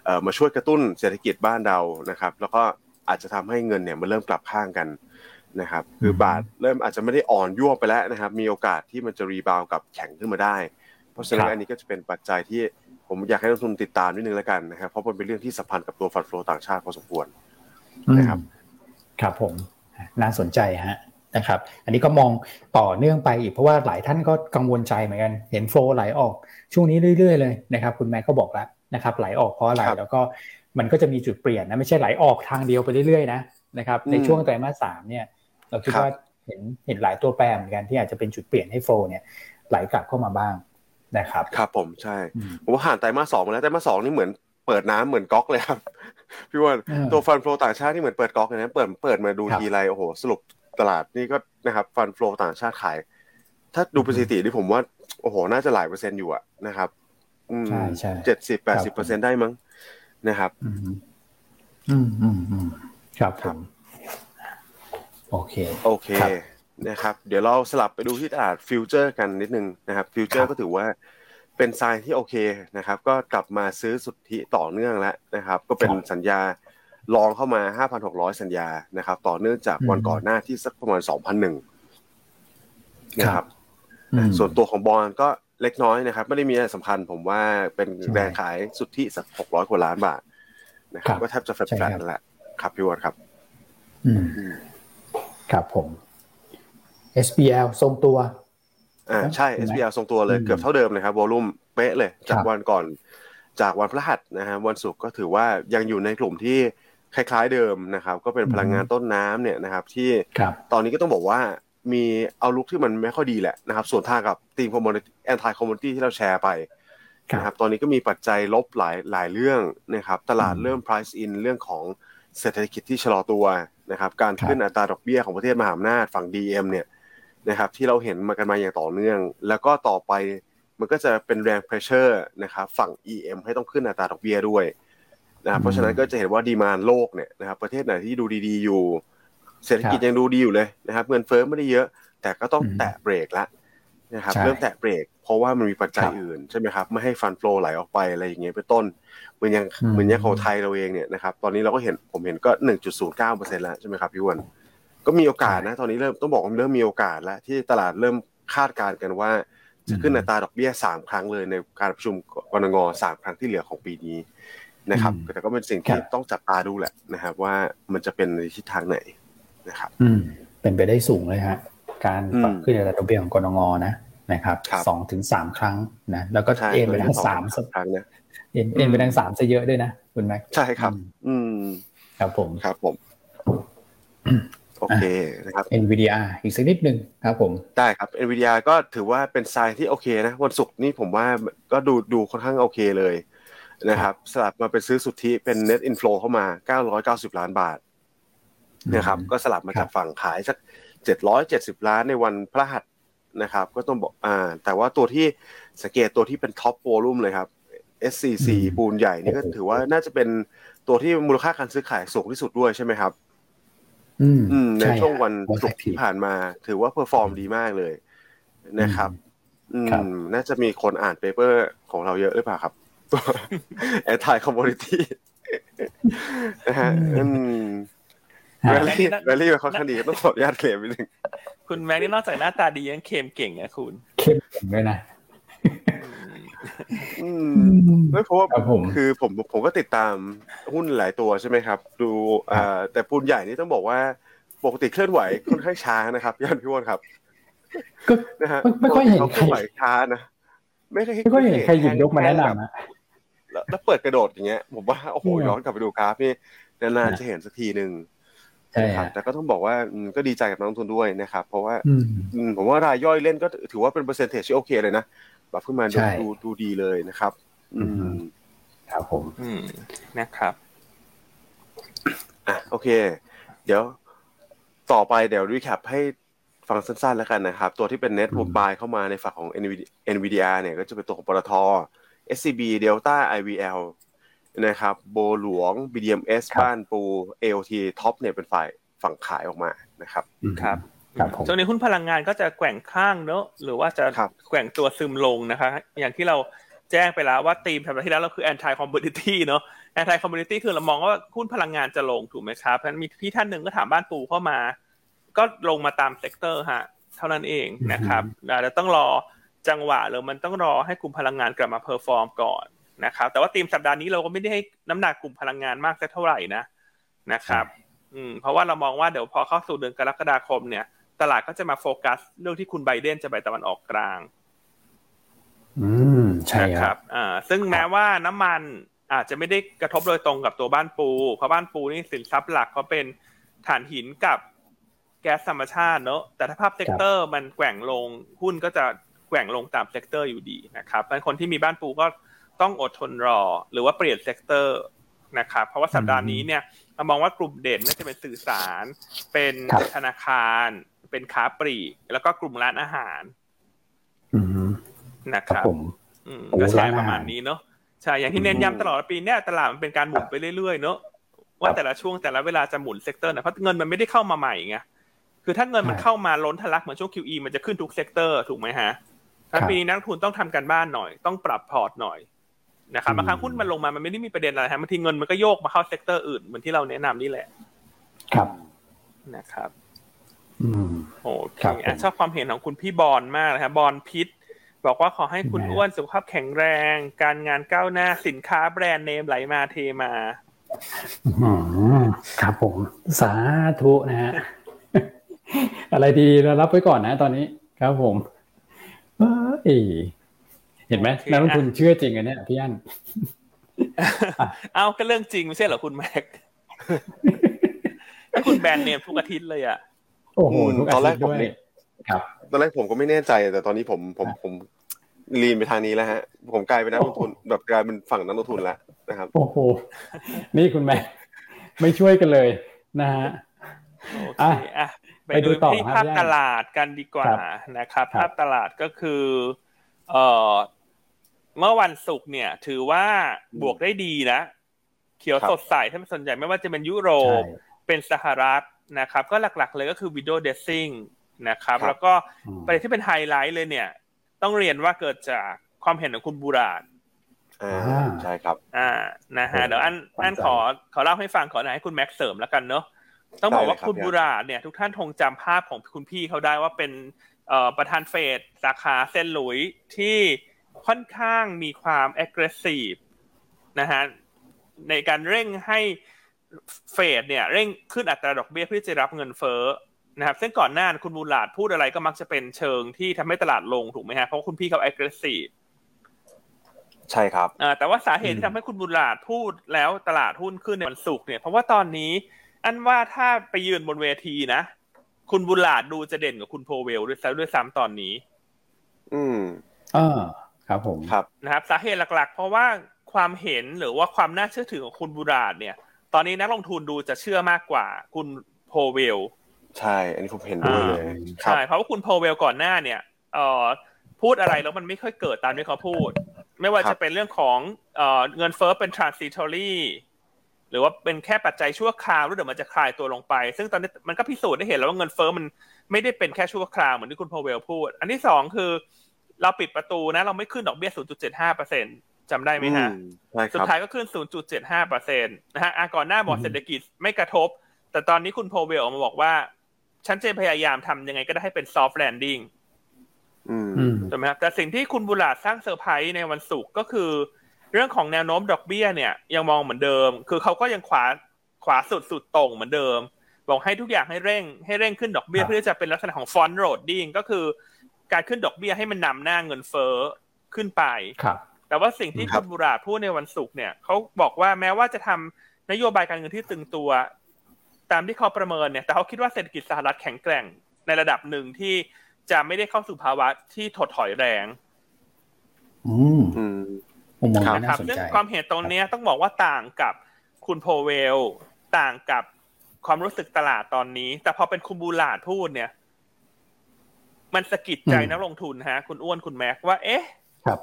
เอ่อมาช่วยกระตุ้นเศรษฐกิจบ้านเรานะครับ แล้วก็อาจจะทำให้เงินเนี่ยมันเริ่มกลับข้างกันนะครับ คือบาทเริ่มอาจจะไม่ได้อ่อนยวบไปแล้วนะครับ มีโอกาสที่มันจะรีบาวกับแข็งขึ้นมาได้ เพราะฉะนั้นครับอันนี้ก็จะเป็นปัจจัยที่ ผมอยากให้นักลงทุนติดตามนิดนึงแล้วกันนะครับ เพราะมันเป็นเรื่องที่สัมพันธ์กับตัว fund flow ต่างชาติพอสมควรนะครับอืมครับผมน่าสนใจฮะนะครับ อันนี้ก็มองต่อเนื่องไปอีกเพราะว่าหลายท่านก็กังวลใจเหมือนกัน เห็นโฟลว์ไหลออกช่วงนี้เรื่อย ๆ เลยนะครับ คุณแม่ก็บอกแล้วนะครับ ไหลออกเพราะอะไรครับแล้วก็มันก็จะมีจุดเปลี่ยนนะไม่ใช่ไหลออกทางเดียวไปเรื่อยๆนะนะครับ ในอืมช่วงไตรมาสสามเนี่ย เราคิดครับว่าเห็นเห็นหลายตัวแปรเหมือนกันที่อาจจะเป็นจุดเปลี่ยนให้โฟลว์เนี่ยไหลกลับเข้ามาบ้าง นะครับครับผมใช่อืมผมว่าผ่านไตรมาสสองมาแล้วไตรมาสสองนี่เหมือนเปิดน้ำเหมือนก๊อกเลยครับพี่ว่าเออตัว fund flow ต่างชาตินี่เหมือนเปิดก๊อกเลยนะเปิดเปิดมาดูครับทีไรโอ้โหสรุปตลาดนี่ก็นะครับ fund flow ต่างชาติขาย ถ้าดูสถิติที่ผมว่าโอ้โหน่าจะหลายเปอร์เซ็นต์อยู่อะนะครับใช่ใช่เจ็ดสิบแปดสิบเปอร์เซ็นต์ได้มั้งนะครับ อืมอืมอืมอืมครับผครับมโอเค โอเคครับ นะครับเดี๋ยวเราสลับไปดูที่ตลาดฟิวเจอร์กันนิดนึงนะครับฟิวเจอครับก็ถือว่าเป็นไซน์ที่โอเคนะครับ ก็กลับมาซื้อสุทธิต่อเนื่องแล้วนะครับ ก็เป็นครับสัญญาลองเข้ามา 5,600 สัญญานะครับ ต่อเนื่องจากวันอืมก่อนหน้าที่สักประมาณ 2,001นะครับอืมส่วนตัวของบอลก็เล็กน้อยนะครับ ไม่ได้มีอะไรสำคัญผมว่าเป็นใช่แรงขายสุทธิสัก 600 กว่าล้านบาทนะครับครับก็แทบจะแฟใช่ลครัตบๆนั่นแหละครับพี่วอนครับ อืมอืมครับผม SBL ทรงตัวอ่าใช่ใช่ไหม SBL ทรงตัวเลยอืมเกือบเท่าเดิมเลยครับวอลุ่มเป๊ะเลยจากครับวันก่อนจากวันพฤหัสนะฮะวันศุกร์ก็ถือว่ายังอยู่ในกลุ่มที่คล้ายๆเดิมนะครับก็เป็นพลังงานต้นน้ำเนี่ยนะครับที่ครับตอนนี้ก็ต้องบอกว่ามีเอาลุกที่มันไม่ค่อยดีแหละนะครับส่วนทางกับทีมคอมมอนแอนตี้คอมมอนตี้ที่เราแชร์ไปครับนะครับตอนนี้ก็มีปัจจัยลบหลายหลายเรื่องนะครับตลาดอืมเริ่ม price in เรื่องของเศรษฐกิจที่ชะลอตัวนะครับการครับขึ้นอัตราดอกเบี้ยของประเทศมหาอำนาจฝั่ง DM เนี่ย นะครับที่เราเห็นมากันมาอย่างต่อเนื่อง แล้วก็ต่อไปมันก็จะเป็นแรง pressure นะครับฝั่ง EM ให้ต้องขึ้นอัตราดอกเบี้ยด้วยนะครับเพราะฉะนั้นก็จะเห็นว่าดีมานโลกเนี่ยนะครับประเทศไหนที่ดูดีๆอยู่ เศรษฐกิจยังดูดีอยู่เลยนะครับเงินเฟ้อไม่ได้เยอะ แต่ก็ต้องแตะเบรกแล้วนะครับเริ่มแตะเบรก เพราะว่ามันมีปัจจัยอื่นใช่ไหมครับไม่ให้ฟันฟลอไหลออกไปอะไรอย่างเงี้ยเป็นต้นเหมือนอย่างเหมือนอย่างของไทยเราเองเนี่ยนะครับตอนนี้เราก็เห็นผมเห็นก็หนึ่งจุดศูนย์เก้าเปอร์เซ็นต์แล้วใช่ไหมครับพี่วัน ก็มีโอกาสนะ ตอนนี้เริ่มต้องบอกว่าเริ่มมีโอกาสแล้ว ที่ตลาดเริ่มคาดการณ์กันว่า จะขึ้นอัตราดอกเบี้ยสามครั้งเลยในการประชุมกรงงสามครั้งที่เหลือของปีนี้นะครับ แต่ก็เป็นสิ่งที่ต้องจับตาดูแหละนะครับ ว่ามันจะเป็นในทิศทางไหนนะครับ อืม เป็นไปได้สูงเลยฮะการปรับขึ้นอัตราดอกเบี้ยของกรงงนะนะครับสองถึงสามครั้งนะแล้วก็เอ็นไปทั้งสามครั้งนะเอ็นเอ็นไปทั้งสามซะเยอะด้วยนะคุณแม็กใช่ครับ อืมครับผมครับผม โอเคนะครับ NVDR อีกสักนิดหนึ่งครับผมได้ครับ NVDR ก็ถือว่าเป็นไซน์ที่โอเคนะ วันศุกร์นี่ผมว่าก็ดูดูค่อนข้างโอเคเลยนะครับสลับมาเป็นซื้อสุทธิเป็น net inflow เข้ามา 990 ล้านบาทนะครับก็สลับมาจากฝั่งขายสัก 770 ล้านในวันพฤหัสนะครับ ก็ต้องบอกอ่าแต่ว่าตัวที่สังเกตตัวที่เป็น top volume เลยครับ SCC ปูนใหญ่นี่ก็ถือว่าน่าจะเป็นตัวที่มูลค่าการซื้อขายสูงที่สุดด้วยใช่ไหมครับอืม ในช่วงวันศุกร์ที่ผ่านมา ถือว่า perform ดีมากเลยนะครับอืมน่าจะมีคนอ่าน paper ของเราเยอะหรือเปล่าครับตัวแอร์ไทย communityนะฮะอืมแวลี่แวลี่เป็นค่อนข้างดีต้องขออนุญาตเคลมนิดนึงคุณแม็กนี่นอกจากหน้าตาดียังเคมเก่งอะคุณ เคมเก่งด้วยนะ ไม่เพราะว่าคือผมผมก็ติดตามหุ้นหลายตัวใช่ไหมครับ ดูอ่าแต่ปูนใหญ่นี่ต้องบอกว่าปกติเคลื่อนไหวค่อนข้างช้านะครับย่านพี่วอนครับก็นะฮะไม่ค่อยเห็นใครไหวช้านะไม่ไม่ค่อยเห็นใครหยิบยกมาแนะนำนะแล้วเปิดกระโดดอย่างเงี้ยผมว่าโอ้โหย้อนกลับไปดูกราฟนี่นานๆจะเห็นสักทีหนึ่งใช่ครับแต่ก็ต้องบอกว่าก็ดีใจกับนักลงทุนด้วยนะครับ เพราะว่าผมว่ารายย่อยเล่นก็ถือว่าเป็น percentage ที่โอเคเลยนะ ปรับขึ้นมาดูดูดีเลยนะครับ อืมครับผม อืมนะครับอะโอเค เดี๋ยวต่อไปเดี๋ยว recap ให้ฟังสั้นๆแล้วกันนะครับ ตัวที่เป็น net book buy เข้ามาในฝั่งของ NVDR เนี่ยก็จะเป็นตัวของปตท SCB Delta IVL นะครับโบหลวง BDMs บ้านปู AOT ท็อปเนี่ยเป็นฝ่ายฝั่งขายออกมานะครับ ครับ ช่วงนี้หุ้นพลังงานก็จะแกว่งข้างเนอะหรือว่าจะแกว่งตัวซึมลงนะคะ อย่างที่เราแจ้งไปแล้วว่าธีมสัปดาห์ที่แล้วเราคือ anti commodity เนอะ anti commodity คือเรามองว่าหุ้นพลังงานจะลงถูกไหมครับเพราะฉะนั้นมีพี่ท่านหนึ่งก็ถามบ้านปูเข้ามา ก็ลงมาตาม sector ฮะ เท่านั้นเองนะครับเราต้องรอจังหวะหรือมันต้องรอให้กลุ่มพลังงานกลับมา perform ก่อนนะครับ แต่ว่าธีมสัปดาห์นี้เราก็ไม่ได้ให้น้ำหนักกลุ่มพลังงานมากสักเท่าไหร่นะนะครับ อืมเพราะว่าเรามองว่าเดี๋ยวพอเข้าสู่เดือนกรกฎาคมเนี่ย ตลาดก็จะมาโฟกัส เรื่องที่คุณไบเดนจะไปตะวันออกกลาง อืมใช่ครับอ่าซึ่งแม้ว่าน้ำมันอาจจะไม่ได้กระทบโดยตรงกับตัวบ้านปู เพราะบ้านปูนี่สินทรัพย์หลักเขาเป็นถ่านหินกับแก๊สธรรมชาติเนอะแต่ถ้าภาพ sector มันแกว่งลงหุ้นก็จะแกว่งลงตาม sector อยู่ดีนะครับเป็นคนที่มีบ้านปูก็ต้องอดทนรอ หรือว่าเปลี่ยน sector นะครับเพราะว่าสัปดาห์นี้เนี่ยเรามองว่ากลุ่มเด่นน่าจะเป็นสื่อสารเป็นธนาคาร เป็นค้าปลีก แล้วก็กลุ่มร้านอาหารนะครับก็ใช่ประมาณนี้เนาะใช่อย่างที่เน้นย้ำตลอดปีนี้ตลาดมันเป็นการหมุนไปเรื่อยๆเนาะว่าแต่ละช่วงแต่ละเวลาจะหมุน sector นะเพราะเงินมันไม่ได้เข้ามาใหม่ไงคือถ้าเงินมันเข้ามาล้นทะลักเหมือนช่วง QE มันจะขึ้นทุก sector ถูกไหมฮะถ้าปีนี้นักลงทุนต้องทำการบ้านหน่อย ต้องปรับพอร์ตหน่อยนะครับบางครั้งหุ้นมันลงมามันไม่ได้มีประเด็นอะไรฮะบางทีเงินมันก็โยกมาเข้า sector อื่นเหมือนที่เราแนะนำนี่แหละ ครับนะครับอืม โอเคชอบความเห็นของคุณพี่บอลมากนะครับบอลพิษบอกว่าขอให้คุณอ้วนสุขภาพแข็งแรง การงานก้าวหน้าสินค้าแบรนด์เนมไหลมาเทมาครับผม สาธุนะฮะอะไรดีเรารับไว้ก่อนนะตอนนี้ครับผมเอเห็นไหมนักลงทุนเชื่อจริงอันนี้พี่อันเอาก็เรื่องจริงไม่ใช่เหรอคุณแม็กถ้าคุณแบรนด์เนมทุกอาทิตย์เลยอะ โอ้โหตอนแรกผมครับ ตอนแรกผมก็ไม่แน่ใจ แต่ตอนนี้ผมผมผมลีนไปทางนี้แล้วฮะ ผมกลายเป็นนักลงทุนแบบกลายเป็นฝั่งนักลงทุนแล้วนะครับ โอ้โห นี่คุณแม่ไม่ช่วยกันเลยนะฮะโอเคอะไปดูที่ภาพตลาดกันดีกว่านะครับ ภาพตลาดก็คือ เอ่อ เมื่อวันศุกร์เนี่ย ถือว่าบวกได้ดีนะ เขียวสดใสถ้าเป็นส่วนใหญ่ไม่ว่าจะเป็นยุโรปใช่เป็นสหรัฐ นะครับก็หลักๆเลยก็คือ window dressing นะครับครับแล้วก็อืมประเด็นที่เป็นไฮไลท์เลยเนี่ย ต้องเรียนว่าเกิดจากความเห็นของคุณบูราดอ่าอ่าใช่ครับ อ่านะฮะโอ้เดี๋ยวอันสนใจอันขอขอเล่าให้ฟังขอหนอยให้คุณแม็กซ์เสริมแล้วกันเนาะต้องบอกว่าได้เลยครับคุณบูราดเนี่ยทุกท่านคงจำภาพของคุณพี่เขาได้ว่าเป็นเอ่อประธานเฟดสาขาเซนต์หลุยส์ที่ค่อนข้างมีความ aggressive นะฮะในการเร่งให้ เฟดเนี่ยเร่งขึ้นอัตราดอกเบี้ยเพื่อจะรับเงินเฟ้อนะครับซึ่งก่อนหน้าคุณบูราดพูดอะไรก็มักจะเป็นเชิงที่ทำให้ตลาดลงถูกไหมฮะเพราะว่าคุณพี่เขา aggressive ใช่ครับอ่าแต่ว่าสาเหตุอืที่มทำให้คุณบุญหลาดพูดแล้วตลาดหุ้นขึ้นในวันศุกร์เนี่ยเพราะว่าตอนนี้ อันว่าถ้าไปยืนบนเวทีนะ คุณบุญหลาดดูจะเด่นกว่าคุณโพเวลด้วยซ้ำด้วยซ้ำตอนนี้ อืมอ่าครับผมครับนะครับ สาเหตุหลักๆ เพราะว่าความเห็นหรือว่าความน่าเชื่อถือของคุณบุญหลาดเนี่ย ตอนนี้นักลงทุนดูจะเชื่อมากกว่าคุณโพเวลใช่ อันนี้ผมเห็นด้วยเลยครับใช่เพราะว่าคุณโพเวลก่อนหน้าเนี่ยเอ่อพูดอะไรแล้วมันไม่ค่อยเกิดตามที่เขาพูด ไม่ว่าครับจะเป็นเรื่องของเอ่อเงินเฟ้อเป็น transitory หรือว่าเป็นแค่ปัจจัยชั่วคราวแล้วเดี๋ยวมันจะคลายตัวลงไป ซึ่งตอนนี้มันก็พิสูจน์ได้เห็นแล้วว่าเงินเฟ้อมันไม่ได้เป็นแค่ชั่วคราวเหมือนที่คุณพาวเวลพูด อันที่สองคือ เราปิดประตูนะ เราไม่ขึ้นดอกเบี้ย 0.75เปอร์เซ็นต์ จำได้ไหมฮะอืมใช่ครับสุดท้ายก็ขึ้น 0.75เปอร์เซ็นต์นะฮะอะก่อนหน้าบอกอืมเศรษฐกิจไม่กระทบ แต่ตอนนี้คุณพาวเวลออกมาบอกว่า ฉันจะพยายามทำยังไงก็ได้ให้เป็น soft landing อืมอืมถูกไหมครับแต่สิ่งที่คุณบูลลาร์ดสร้างเซอร์ไพรส์ในวันศุกร์ก็คือ เรื่องของแนวโน้มดอกเบี้ยเนี่ย ยังมองเหมือนเดิม คือเขาก็ยังขวาขวาสุดสุดตรงเหมือนเดิม บอกให้ทุกอย่างให้เร่ง ให้เร่งขึ้นดอกเบี้ยครับเพื่อจะเป็นลักษณะของ front loading ก็คือ การขึ้นดอกเบี้ยให้มันนำหน้าเงินเฟ้อขึ้นไปครับ แต่ว่าสิ่งที่ครัคุบณบูลลาร์ดพูดในวันศุกร์เนี่ยเขาบอกว่าแม้ว่าจะทำนโยบายการเงินที่ตึงตัว ตามที่เขาประเมินเนี่ยแต่เขาคิดว่าเศรษฐกิจสหรัฐแข็งแกร่งในระดับหนึ่งที่จะไม่ได้เข้าสู่ภาวะที่ถดถอยแรง อืมอืมมุมมองครับที่ครัน่าบสนซึ่งใจความเห็นตรงเนี้ยต้องบอกว่าต่างกับคุณโพเวล ต่างกับความรู้สึกตลาดตอนนี้ แต่พอเป็นคุณบูลาดพูดเนี่ย มันสะกิดใจอืมนักลงทุนฮะ คุณอ้วนคุณแม็กว่า เอ๊ะครับ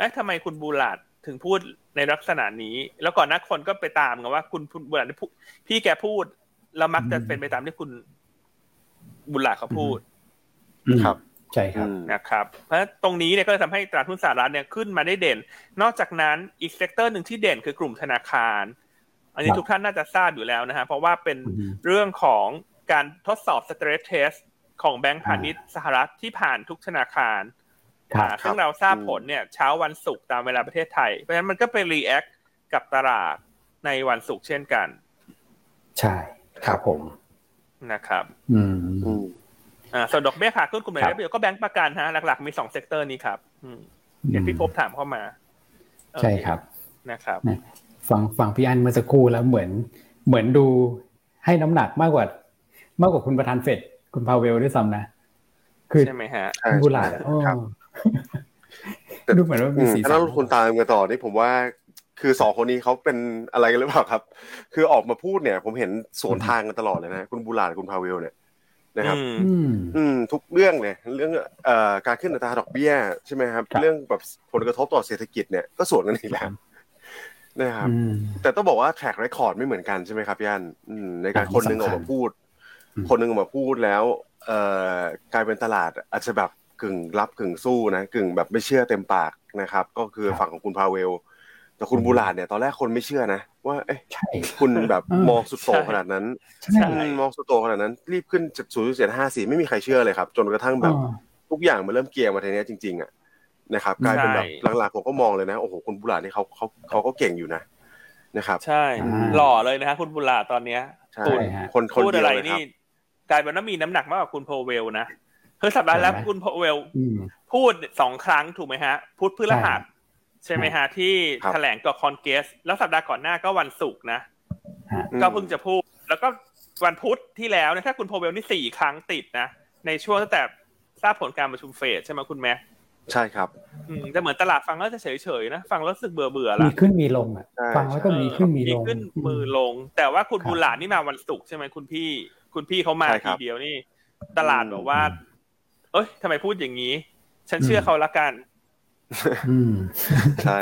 เอ๊ะทำไมคุณบูลาดถึงพูดในลักษณะนี้ แล้วก่อนหน้าคนก็ไปตามกันว่าคุณบูลาดพูดพี่แกพูด แล้วมักจะอืมเป็นไปตามที่คุณบูลลาร์ดเขาพูดอืมครับใช่ครับอืมนะครับ เพราะฉะนั้นตรงนี้เนี่ยก็เลยทำให้ตลาดหุ้นสหรัฐเนี่ยขึ้นมาได้เด่น นอกจากนั้นอีก sector หนึ่งที่เด่นคือกลุ่มธนาคาร อันนี้ครับทุกท่านน่าจะทราบอยู่แล้วนะฮะเพราะว่าเป็นอืมเรื่องของการทดสอบ stress test ของแบงก์พาณิชย์สหรัฐที่ผ่านทุกธนาคารครับอ่า ซึ่งเราทราบผลเนี่ยเช้าวันศุกร์ตามเวลาประเทศไทย เพราะฉะนั้นมันก็ไป react กับตลาดในวันศุกร์เช่นกัน ใช่ครับผมนะครับ อืมอืมอ่าส่วนดอกเบี้ยขาขึ้นกลุ่มไหนครับได้ประโยชน์ก็แบงก์ประกันฮะหลักๆมีสองเซกเตอร์นี้ครับอืมเดี๋ยวพี่พบถามเข้ามา ใช่ครับนะครับฟังฟังพี่อันเมื่อสักครู่แล้วเหมือน เหมือนดูให้น้ำหนักมากกว่า มากกว่าคุณประธานเฟดคุณพาเวลด้วยซ้ำนะคือใช่ไหมฮะใช่คุณบุหลาดใช่อะครับโอ้ ดูเหมือนว่าอืมีมสีถ้าสันักลงทุนตามกันต่อนี่ผมว่าคือสองคนนี้เขาเป็นอะไรกันหรือเปล่าครับ คือออกมาพูดเนี่ย ผมเห็นสวนทางกันตลอดเลยนะ คุณบูลาดคุณพาเวลเนี่ยนะครับ อืมอืมอืมทุกเรื่องเนี่ย เรื่องเอ่อการขึ้นอัตราดอกเบี้ยใช่ไหมครับครับ เรื่องแบบผลกระทบต่อเศรษฐกิจเนี่ยก็สวนกันอีกแล้วนะครับอืมแต่ต้องบอกว่าแทร็กเรคคอร์ดไม่เหมือนกันใช่ไหมครับพี่อันอืมในการอันนี้คนหนึงออกสำคัมาญพูดอืมคนหนึงออกมาพูดแล้ว เอ่อกลายเป็นตลาดอาจจะแบบ กึ่งรับกึ่งสู้นะกึ่งแบบไม่เชื่อเต็มปากนะครับ ก็คือครับฝั่งของคุณพาเวล แต่คุณอืมบูลาดเนี่ยตอนแรกคนไม่เชื่อนะ ว่าเอ๊ะใช่คุณแบบเออมองสุดโต่งใช่ขนาดนั้นใช่อืมมองสุดโต่งขนาดนั้น รีบขึ้นจากศูนย์เจ็ดห้าสี่ไม่มีใครเชื่อเลยครับ จนกระทั่งแบบอ่าทุกอย่างมันเริ่มเกียร์มาทีเนี้ยจริงๆอะนะครับกลายเป็นแบบใช่หลังๆผมก็มองเลยนะโอ้โหคุณบุหลาดนี่เขาเขาเขาก็เก่งอยู่นะนะครับ ใช่อ่าหล่อเลยนะฮะคุณบุลาตอนเนี้ยใช่พูดฮะคนคนพูดเดียอะวไรเลยครันี่บกลายเป็นว่ามีน้ำหนักมากกว่าคุณโพเวลนะ คือสัปดาห์แล้วใช่ไหมคุณโพเวลอืมพูดสองครั้งถูกไหมฮะ พูดพฤหัสใช่ไหมฮะ ที่ครับแถลงกับคอนเกส แล้วสัปดาห์ก่อนหน้าก็วันศุกร์นะฮะอืมก็เพิ่งจะพูด แล้วก็วันพุธที่แล้วเนี่ยถ้าคุณโพเวลนี่สี่ครั้งติดนะ ในช่วงตั้งแต่ทราบผลการประชุมเฟดใช่ไหมคุณแม่ใช่ครับอืมแต่เหมือนตลาดฟังแล้วจะเฉยๆนะ ฟังแล้วรู้สึกเบื่อเบื่อๆละมีขึ้นมีลงอะใช่ฟังแล้วก็มีขึ้นมีลงขึ้นมือลง แต่ว่าคุณครับบุหลาดนี่มาวันศุกร์ใช่ไหมคุณพี่ คุณพี่เขามาใช่ครับทีเดียวนี่ ตลาดอืมบอกว่า เอ้ยทำไมพูดอย่างนี้ ฉันเชื่ออมเขาละกันอืมใช่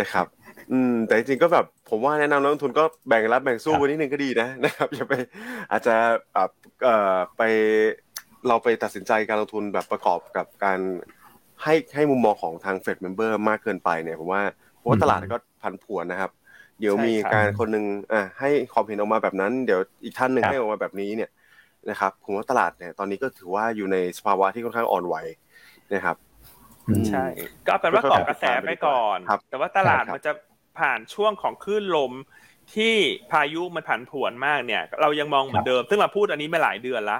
นะครับ อืม แต่จริงๆก็แบบผมว่าแนะนำนักลงทุนก็แบ่งรับแบ่งสู้ครับไว้นิดนึงก็ดีนะนะครับอย่าไปอาจจะแบบเอ่อไปเราไปตัดสินใจการลงทุนแบบประกอบกับการให้ให้มุมมองของทางเฟด member มากเกินไปเนี่ยผมว่าผมว่าตลาดก็ผันผวนนะครับ เดี๋ยวมีการคนหนึ่งอะให้ความเห็นออกมาแบบนั้น เดี๋ยวอีกท่านหนึ่งครับให้ออกมาแบบนี้เนี่ย นะครับผมว่าตลาดเนี่ยตอนนี้ก็ถือว่าอยู่ในสภาวะที่ค่อนข้างอ่อนไหวนะครับอืมใช่ ก็เอาเป็นว่าเกาะกระแสไปก่อนครับแต่ว่าตลาดครับมันจะผ่านช่วงของคลื่นลมที่พายุมันผันผวนมากเนี่ย เรายังมองเหมือนเดิม ซึ่งเราพูดอันนี้มาหลายเดือนละ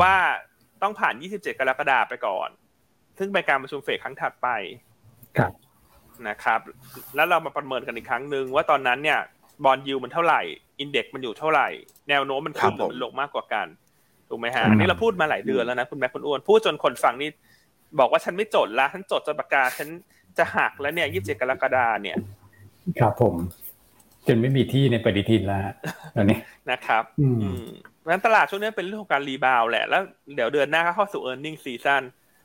ว่าต้องผ่าน 27 กรกฎาคมไปก่อน ซึ่งเป็นการประชุมเฟดครั้งถัดไปครับนะครับ แล้วเรามาประเมินกันอีกครั้งหนึ่งว่าตอนนั้นเนี่ย bond yield มันเท่าไหร่ index มันอยู่เท่าไหร่ แนวโน้มมันขึ้นหรือมันลงมากกว่ากันถูกไหมฮะอืมอันนี้เราพูดมาหลายเดือนแล้วนะคุณแม่คุณอ้วนพูดจนคนฟังนี่บอกว่าฉันไม่จดละฉันจดจนปากกาฉันจะหักแล้วเนี่ยยี่สิบเจ็ดกรกฎาเนี่ย ครับผม จนไม่มีที่ในปฏิทินแล้วฮะตอนนี้นะครับ อืมอืมเพราะฉะนั้นตลาดช่วงนี้เป็นเรื่องของการ rebound แหละแล้วเดี๋ยวเดือนหน้าก็เข้าสู่ earning season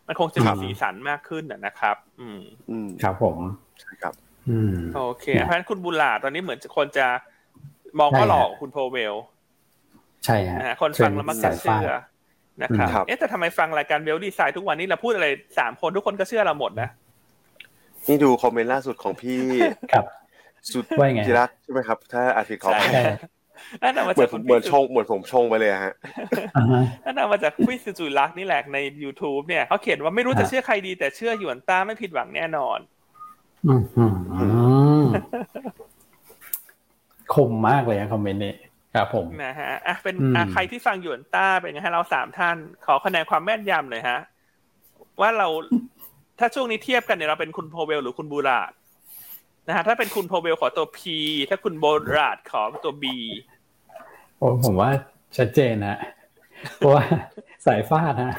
มันคงจะคมีรับสีสันมากขึ้นนะนะครับอืมอืมครับผมใช่ครับ อืมโอเคนะเพราะฉะนั้นคุณบุญหลาตอนนี้เหมือนคนจะ มองว่าใช่ฮะหลอกคุณโพเวล ใช่ฮะนะฮะคนฟังแล้วมักจะเชื่อนะครับครับเอ๊ะแต่ทำไมฟังรายการเวลดีไซน์ทุกวันนี้เราพูดอะไรสามคนทุกคนก็เชื่อเราหมดนะนี่ดูคอมเมนต์ล่าสุดของพี่ครับสุดว่ายังไงจิรัตน์ใช่ไหมครับ ถ้าอาทิตย์ขอใช่ใช่นั่นน่ะมาเหมืจาอกนคุณเหมือนพี่ชงเหมือนผมชงไปเลยอะฮะอ่าฮะนั่นน่ะมาจากพี่สุจุลักษณ์นี่แหละใน YouTube เนี่ยเขาเขียนว่าไม่รู้จะฮะเชื่อใครดีแต่เชื่อหยวนต้าไม่ผิดหวังแน่นอนอืมอืมอืม คมมากเลยนะคอมเมนต์นี้ครับผมนะฮะอะเป็นอืมอะใครที่ฟังหยวนต้าเป็นไงฮะเราสามท่าน ขอคะแนนความแม่นยำหน่อยฮะ ว่าเราถ้าช่วงนี้เทียบกันเนี่ยเราเป็นคุณโพเวลหรือคุณบูราดนะฮะถ้าเป็นคุณโพเวลขอตัว P ถ้าคุณโบราดขอตัว B โอ้ผมว่าชัดเจนนะเพราะว่าสายฟาดฮะ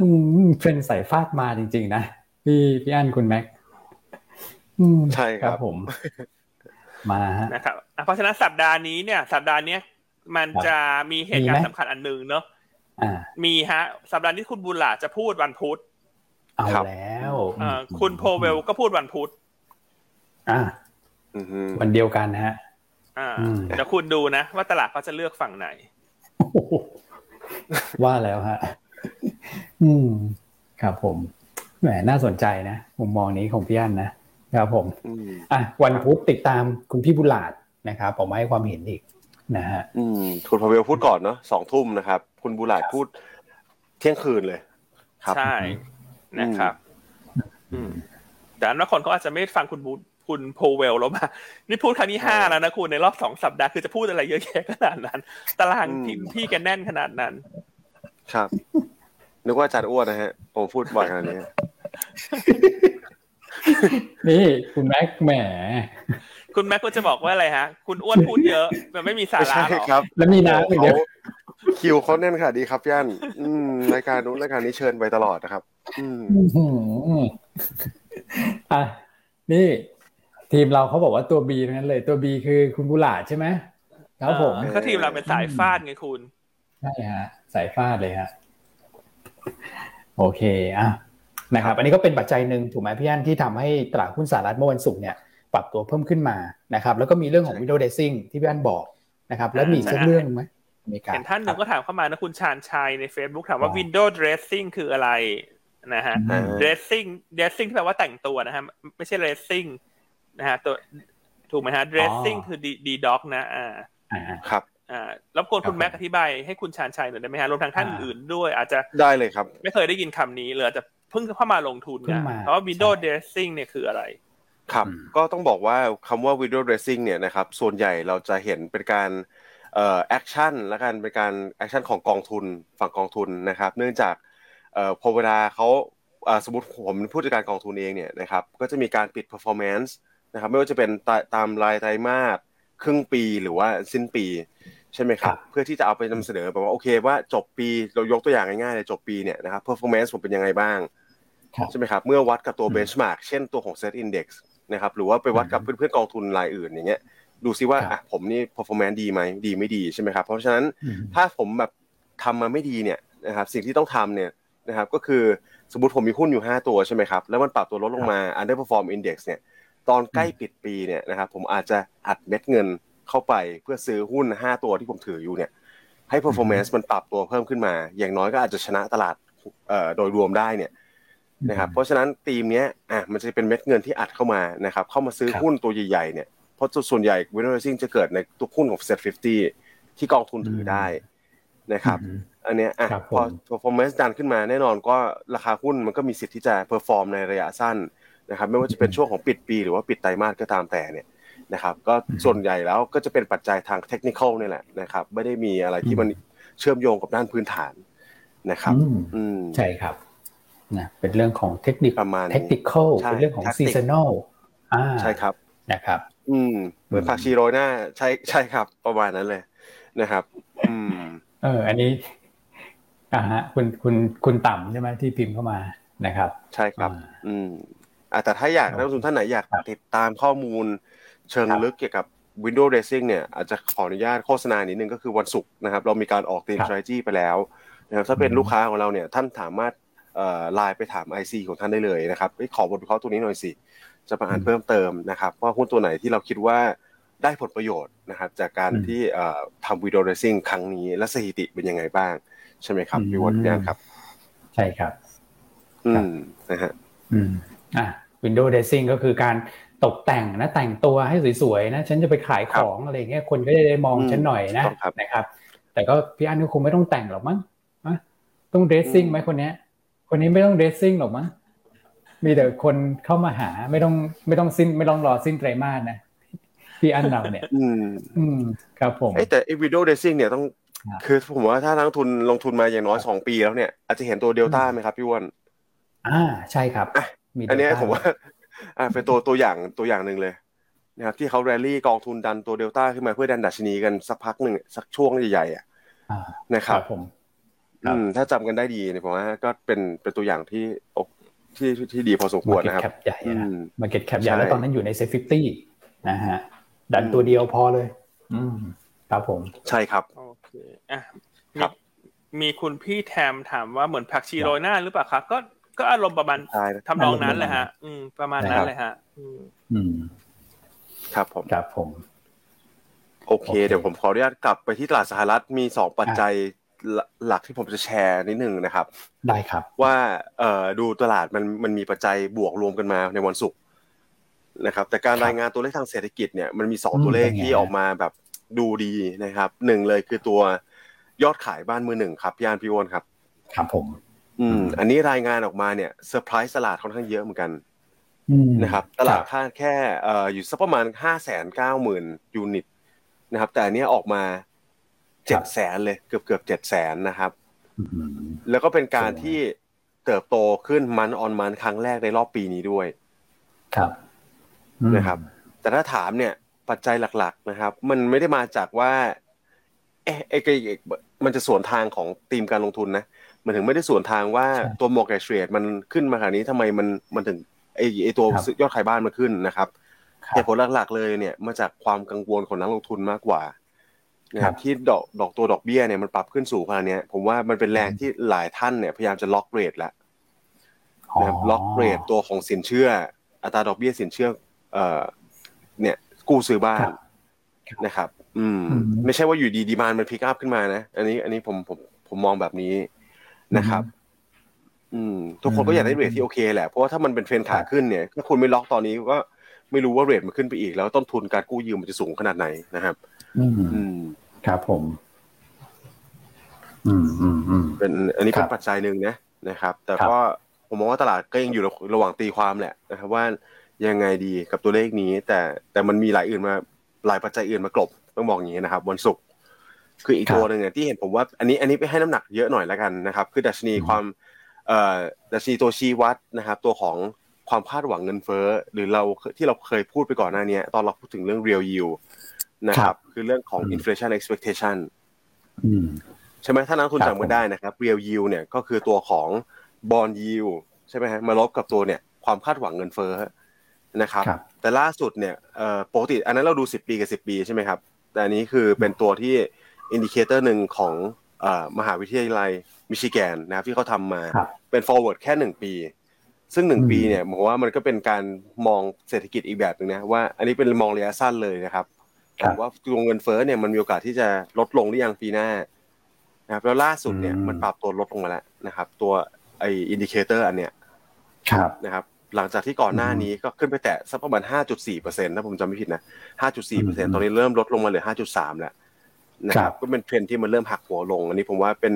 อืมเป็นสายฟาดมาจริง ๆ นะพี่พี่อันคุณแม็กอืมใช่ครับผม มาฮะนะครับอะเพราะฉะนั้นสัปดาห์นี้เนี่ย สัปดาห์เนี้ยมันจะมีเหตุการมีณ์ไหมสำคัญอันหนึ่งเนอะอ่ามีฮะ สัปดาห์นี้คุณบุญหลาจะพูดวันพุธเอาครับแล้วเอ่อคุณโพเวลก็พูดวันพุธอ่าอือฮึวันเดียวกันฮะอ่าอืมเดี๋ยวคุณดูนะว่าตลาดเขาจะเลือกฝั่งไหนโอ้โหว่าแล้วฮะ อืม ครับผม แหม น่าสนใจนะมุมมองนี้ของพี่อันนะ ครับผมอืมอะวันพุธติดตามคุณพี่บุญหลาดนะครับผมมาให้ความเห็นอีกนะฮะอืมคุณพาเวลพูดก่อนเนาะสองทุ่มนะครับ คุณบูหลาดพูดเที่ยงคืนเลย ครับใช่นะครับ อืมแต่อันว่าคนเขาอาจจะไม่ฟังคุณบูคุณโพเวลแล้วมานี่พูดครั้งที่ห้าแล้วนะคุณในรอบสองสัปดาห์คือจะพูดอะไรเยอะแยะขนาดนั้น ตารางอืมทีมพี่แกแน่นขนาดนั้น ครับนึกว่าอาจารย์อ้วนนะฮะผมพูดบ่อยขนาดนี้ นี่คุณแม็กแหม คุณแม็กก็จะบอกว่าอะไรฮะ คุณอ้วนพูดเยอะมันไม่มีสาไม่ระใช่หรอครับ แล้วมีน้ำอีกเดียวเขาคิวเขาแน่นค่ะดีครับย่านอืมรายการนู้นรายการนี้เชิญไปตลอดนะครับอืมอื้อหืออะนี่ ทีมเราเขาบอกว่าตัวบีทั้งนั้นเลย ตัวบีคือคุณบุญหลาดใช่ไหมครับผมเออก็ทีมเราเป็นสายฟาดไงคุณใช่ฮะ สายฟาดเลยฮะ โอเคอะ นะครับอันนี้ก็เป็นปัจจัยหนึ่งถูกไหมพี่อันที่ทำให้ตลาดหุ้นสหรัฐเมื่อวันศุกร์เนี่ยปรับตัวเพิ่มขึ้นมานะครับแล้วก็มีเรื่องของใช่ window dressing ที่พี่อันบอกนะครับแล้วมีอีกสักใช่เรื่องไหมอเมริกาเห็นท่านหนึ่งคก็รับถามเข้ามานะคุณชาญชัยใน Facebook ถามว่าอ๋อ window dressing คืออะไรนะฮะอืม dressing dressing ที่แปลว่าแต่งตัวนะฮะไม่ใช่ dressing นะฮะตัวถูกไหมฮะ dressing คือ d d dog นะอ่าอ่าครับอ่ารบกวนคุณครับแม็กอธิบายให้คุณชาญชัยหน่อยได้ไหมฮะรวมทั้งท่านอ่าอื่นๆด้วย อาจจะได้เลยครับ ไม่เคยได้ยินคำนี้เลยอาจจะ เพิ่งเข้ามาลงทุนเพิ่งนะมาเพราะว่า window ใช่ dressing เนี่ยคืออะไร ครับอืมก็ต้องบอกว่าคำว่า window dressing เนี่ยนะครับ ส่วนใหญ่เราจะเห็นเป็นการเอ่อ action และกันเป็นการ action ของกองทุนฝั่งกองทุนนะครับ เนื่องจากเอ่อพอเวลาเขาเอ่อสมมติผมเป็นผู้จัดการกองทุนเองเนี่ยนะครับก็จะมีการปิด performance นะครับไม่ว่าจะเป็นตาตามรายไตรมาสครึ่งปีหรือว่าสิ้นปีใช่ไหมครับครับเพื่อที่จะเอาไปนำเสนอแบบว่าโอเคว่าจบปีเรายกตัวอย่างง่ายๆเลยจบปีเนี่ยนะครับ performance ผมเป็นยังไงบ้างครับ ใช่ไหมครับเมื่อวัดกับตัวอืม benchmark เช่นตัวของ set index นะครับหรือว่าไปวัดกับอืมเพื่อนๆกองทุนรายอื่นอย่างเงี้ยดูซิว่าครับอะผมนี่ performance ดีไหมดีไม่ดีใช่ไหมครับเพราะฉะนั้นอืมถ้าผมแบบทำมาไม่ดีเนี่ยนะครับสิ่งที่ต้องทำเนี่ยนะครับก็คือสมมติผมมีหุ้นอยู่ 5 ตัวใช่ไหมครับแล้วมันปรับตัวลดลงมา underperform index เนี่ยตอนใกล้ปิดปีเนี่ยนะครับผมอาจจะอัดเม็ดเงินเข้าไปเพื่อซื้อหุ้น 5 ตัวที่ผมถืออยู่เนี่ยให้ performance มันปรับตัวเพิ่มขึ้นมา อย่างน้อยก็อาจจะชนะตลาดโดยรวมได้เนี่ย นะครับเพราะฉะนั้นธีมนี้อะมันจะเป็นเม็ดเงินที่อัดเข้ามานะครับเข้ามาซื้อหุ้นตัวใหญ่ๆเนี่ยเพราะส่วนใหญ่ window dressing จะเกิดในตัวหุ้นของ set 50 ที่กองทุนถือได้นะครับอันเนี้ยอะพอ performance ดันขึ้นมาแน่นอนก็ราคาหุ้นมันก็มีสิทธิ์ที่จะ perform ในระยะสั้นนะครับไม่ว่าจะเป็นช่วงของปิดปีหรือว่าปิดไตรมาสก็ตามแต่เนี่ยนะครับก็ส่วนใหญ่แล้วก็จะเป็นปัจจัยทางเทคนิคนี่แหละนะครับไม่ได้มีอะไรที่มันเชื่อมโยงกับด้านพื้นฐานนะครับ อืมใช่ครับ นะเป็นเรื่องของเทคนิคประมาณเทคนิคเป็นเรื่องของซีซันอลอ่าใช่ครับนะครับ อืมเหมือนผักชีโรยหน้าใช่ใช่ครับ ประมาณนั้นเลยนะครับ อืม เออ อันนี้อ่าฮะคุณคุณคุณต่ำใช่ไหมที่พิมพ์เข้ามานะครับ ใช่ครับ อืมอ่าแต่ถ้าอยากนักลงทุนท่านไหนอยากติดตามข้อมูลเชิงลึกเกี่ยวกับ Windows Dressing เนี่ยอาจจะขออนุญาตโฆษณานิดนึงก็คือวันศุกร์นะครับ เรามีการออกทีม strategy ไปแล้วนะครับถ้าเป็นลูกค้าของเราเนี่ยท่านสามารถ ไลน์ไปถาม IC ของท่านได้เลยนะครับขอบทวิเคราะห์ตัวนี้หน่อยสิ จะมาอ่านเพิ่มเติมนะครับว่าหุ้นตัวไหนที่เราคิดว่าได้ผลประโยชน์นะครับ จากการที่ทำวิดีโอเรซิ่งครั้งนี้ และสถิติเป็นยังไงบ้าง ใช่ไหมครับพี่วอนเนี่ยครับ ใช่ครับ อืมนะฮะอืมอะวินโดว์เดซิ่งก็คือการตกแต่งนะแต่งตัวให้สวยๆนะ ฉันจะไปขายของอะไรเงี้ยคนก็จะได้มองฉันหน่อยนะนะครับ แต่ก็พี่อันก็คงไม่ต้องแต่งหรอกมั้งต้องเดซซิ่งไหมคนเนี้ย คนนี้ไม่ต้องเดซซิ่งหรอกมั้งมีแต่คนเข้ามาหาไม่ต้องไม่ต้องสิ้นไม่ต้องรอสิ้นไตรมาสนะพี่อันเราเนี่ย อืมอืมครับผมแต่ไอ้วิดีโอเดซซิ่งเนี่ยต้องคือผมว่าถ้านักทุนลงทุนมาอย่างน้อยสองปีแล้วเนี่ยอาจจะเห็นตัวเดลต้าไหมครับพี่วอนอ่าใช่ครับอันนี้ผมว่าอ่าเป็นตัวตัวอย่างตัวอย่างหนึ่งเลยนะครับที่เขาแรลลี่กองทุนดันตัวเดลต้าขึ้นมาเพื่อดันดัชนีกันสักพักหนึ่งสักช่วงใหญ่ๆอะนะครับผมอืม ถ้าจำกันได้ดีเนี่ยผมว่าก็เป็นเป็นตัวอย่างที่อกที่ที่ดีพอสมควรนะครับ market cap ใหญ่นะ market cap ใหญ่แล้วตอนนั้นอยู่ใน SET fifty นะฮะดันตัวเดียวพอเลย อืมครับผมใช่ครับโอเคอะครับมีคุณพี่แทมถามว่าเหมือนผักชีโรยหน้าหรือเปล่าครับก็ก็อารมณ์ประมาณทำนองนั้นแหละฮะ อืม ประมาณนั้นเลยฮะ อืมครับผมครับผม โอเค เดี๋ยวผมขออนุญาตกลับไปที่ตลาดสหรัฐมีสองปัจจัย หลักที่ผมจะแชร์นิดนึงนะครับ ได้ครับ ว่าเอ่อดูตลาดมันมันมีปัจจัยบวกรวมกันมาในวันศุกร์นะครับ แต่การรายงานตัวเลขทางเศรษฐกิจเนี่ยมันมีสองตัวเลขที่ออกมาแบบดูดีนะครับหนึ่งเลยคือตัวยอดขายบ้านมือหนึ่งครับพี่อานพี่วอนครับ ครับผม อืม อันนี้รายงานออกมาเนี่ยเซอร์ไพรส์ตลาดค่อนข้างเยอะเหมือนกันนะครับตลาดคาดแค่เอ่ออยู่สักประมาณห้าแสนเก้าหมื่น unit นะครับ แต่อันนี้ออกมา เจ็ดแสนเลยเกือบเกือบเจ็ดแสนนะครับ แล้วก็เป็นการที่เติบโตขึ้น month on month ครั้งแรกในรอบปีนี้ด้วย ครับนะครับ แต่ถ้าถามเนี่ยปัจจัยหลัก ๆนะครับ มันไม่ได้มาจากว่า เอ๊ะไอ้มันจะสวนทางของธีมการลงทุนนะมันถึงไม่ได้สวนทางว่าตัว mortgage rate มันขึ้นมาขนาดนี้ทำไมมันมันถึงไอ้ไอ้ตัวยอดขายบ้านมันขึ้นนะครับเหตุผลหลักๆเลยเนี่ยมาจากความกังวลของนักลงทุนมากกว่า นะครับที่ดอกดอกตัวดอกเบี้ยเนี่ยมันปรับขึ้นสูงขนาดนี้ผมว่ามันเป็นแรงที่หลายท่านเนี่ยพยายามจะล็อกเรทแล้วนะครับ lock rate ตัวของสินเชื่อ อัตราดอกเบี้ยสินเชื่อ เอ่อ เนี่ย กู้ซื้อบ้านนะครับ อืม ไม่ใช่ว่าอยู่ดี demand มัน pick up ขึ้นมานะ อันนี้ อันนี้ผมผมผมมองแบบนี้นะครับ อืม ทุกคนก็อยากได้ rate ที่โอเคแหละ เพราะว่าถ้ามันเป็นเทรนขาขึ้นเนี่ยถ้าคุณไม่ล็อกตอนนี้ก็ไม่รู้ว่า rate มันขึ้นไปอีก แล้วต้นทุนการกู้ยืมมันจะสูงขนาดไหนนะครับ อืม ครับผม อืมอืมอืมเป็นอันนี้เป็นปัจจัยหนึ่งนะนะครับ แต่ก็ผมมองว่าตลาดก็ยังอยู่ระหว่างตีความแหละนะครับ ว่ายังไงดีกับตัวเลขนี้ แต่แต่มันมีหลายอื่นมาหลายปัจจัยอื่นมากลบต้องบอกอย่างนี้นะครับ วันศุกร์คืออีกตัวหนึ่งเนี่ยที่เห็นผมว่าอันนี้อันนี้ไปให้น้ำหนักเยอะหน่อยแล้วกันนะครับ คือดัชนีความเอ่อดัชนีตัวชี้วัดนะครับ ตัวของความคาดหวังเงินเฟ้อ หรือเราที่เราเคยพูดไปก่อนหน้านี้ตอนเราพูดถึงเรื่อง real yield นะครับ คือเรื่องของ inflation expectation ใช่ไหมถ้านักลงทุนจำกันได้นะครับ real yield เนี่ยก็คือตัวของ bond yield ใช่ไหมฮะมาลบกับตัวเนี่ยความคาดหวังเงินเฟ้อนะครับ แต่ล่าสุดเนี่ยปกติอันนั้นเราดู 10 ปีกับ 10 ปีใช่ไหมครับ แต่อันนี้คือเป็นตัวที่ indicator หนึ่งของมหาวิทยาลัยมิชิแกนนะครับที่เขาทำมาครับเป็น forward แค่หนึ่งปี ซึ่งหนึ่งอืมปีเนี่ยผมว่ามันก็เป็นการมองเศรษฐกิจอีกแบบหนึ่งนะว่าอันนี้เป็นมองระยะสั้นเลยนะครับ ครับว่าตัวเงินเฟ้อเนี่ยมันมีโอกาสที่จะลดลงหรือยังปีหน้านะครับแล้วล่าสุดเนี่ยอืมมันปรับตัวลดลงมาแล้วนะครับ ตัวไอ indicator อันเนี้ยครับนะครับ หลังจากที่ก่อนหน้าอืมนี้ก็ขึ้นไปแตะสักประมาณ 5.4%ถ้าผมจำไม่ผิดนะ 5.4%อืมตอนนี้เริ่มลดลงมาเหลือ 5.3 แล้วนะคครับก็เป็นเทรนด์ที่มันเริ่มหักหัวลง อันนี้ผมว่าเป็น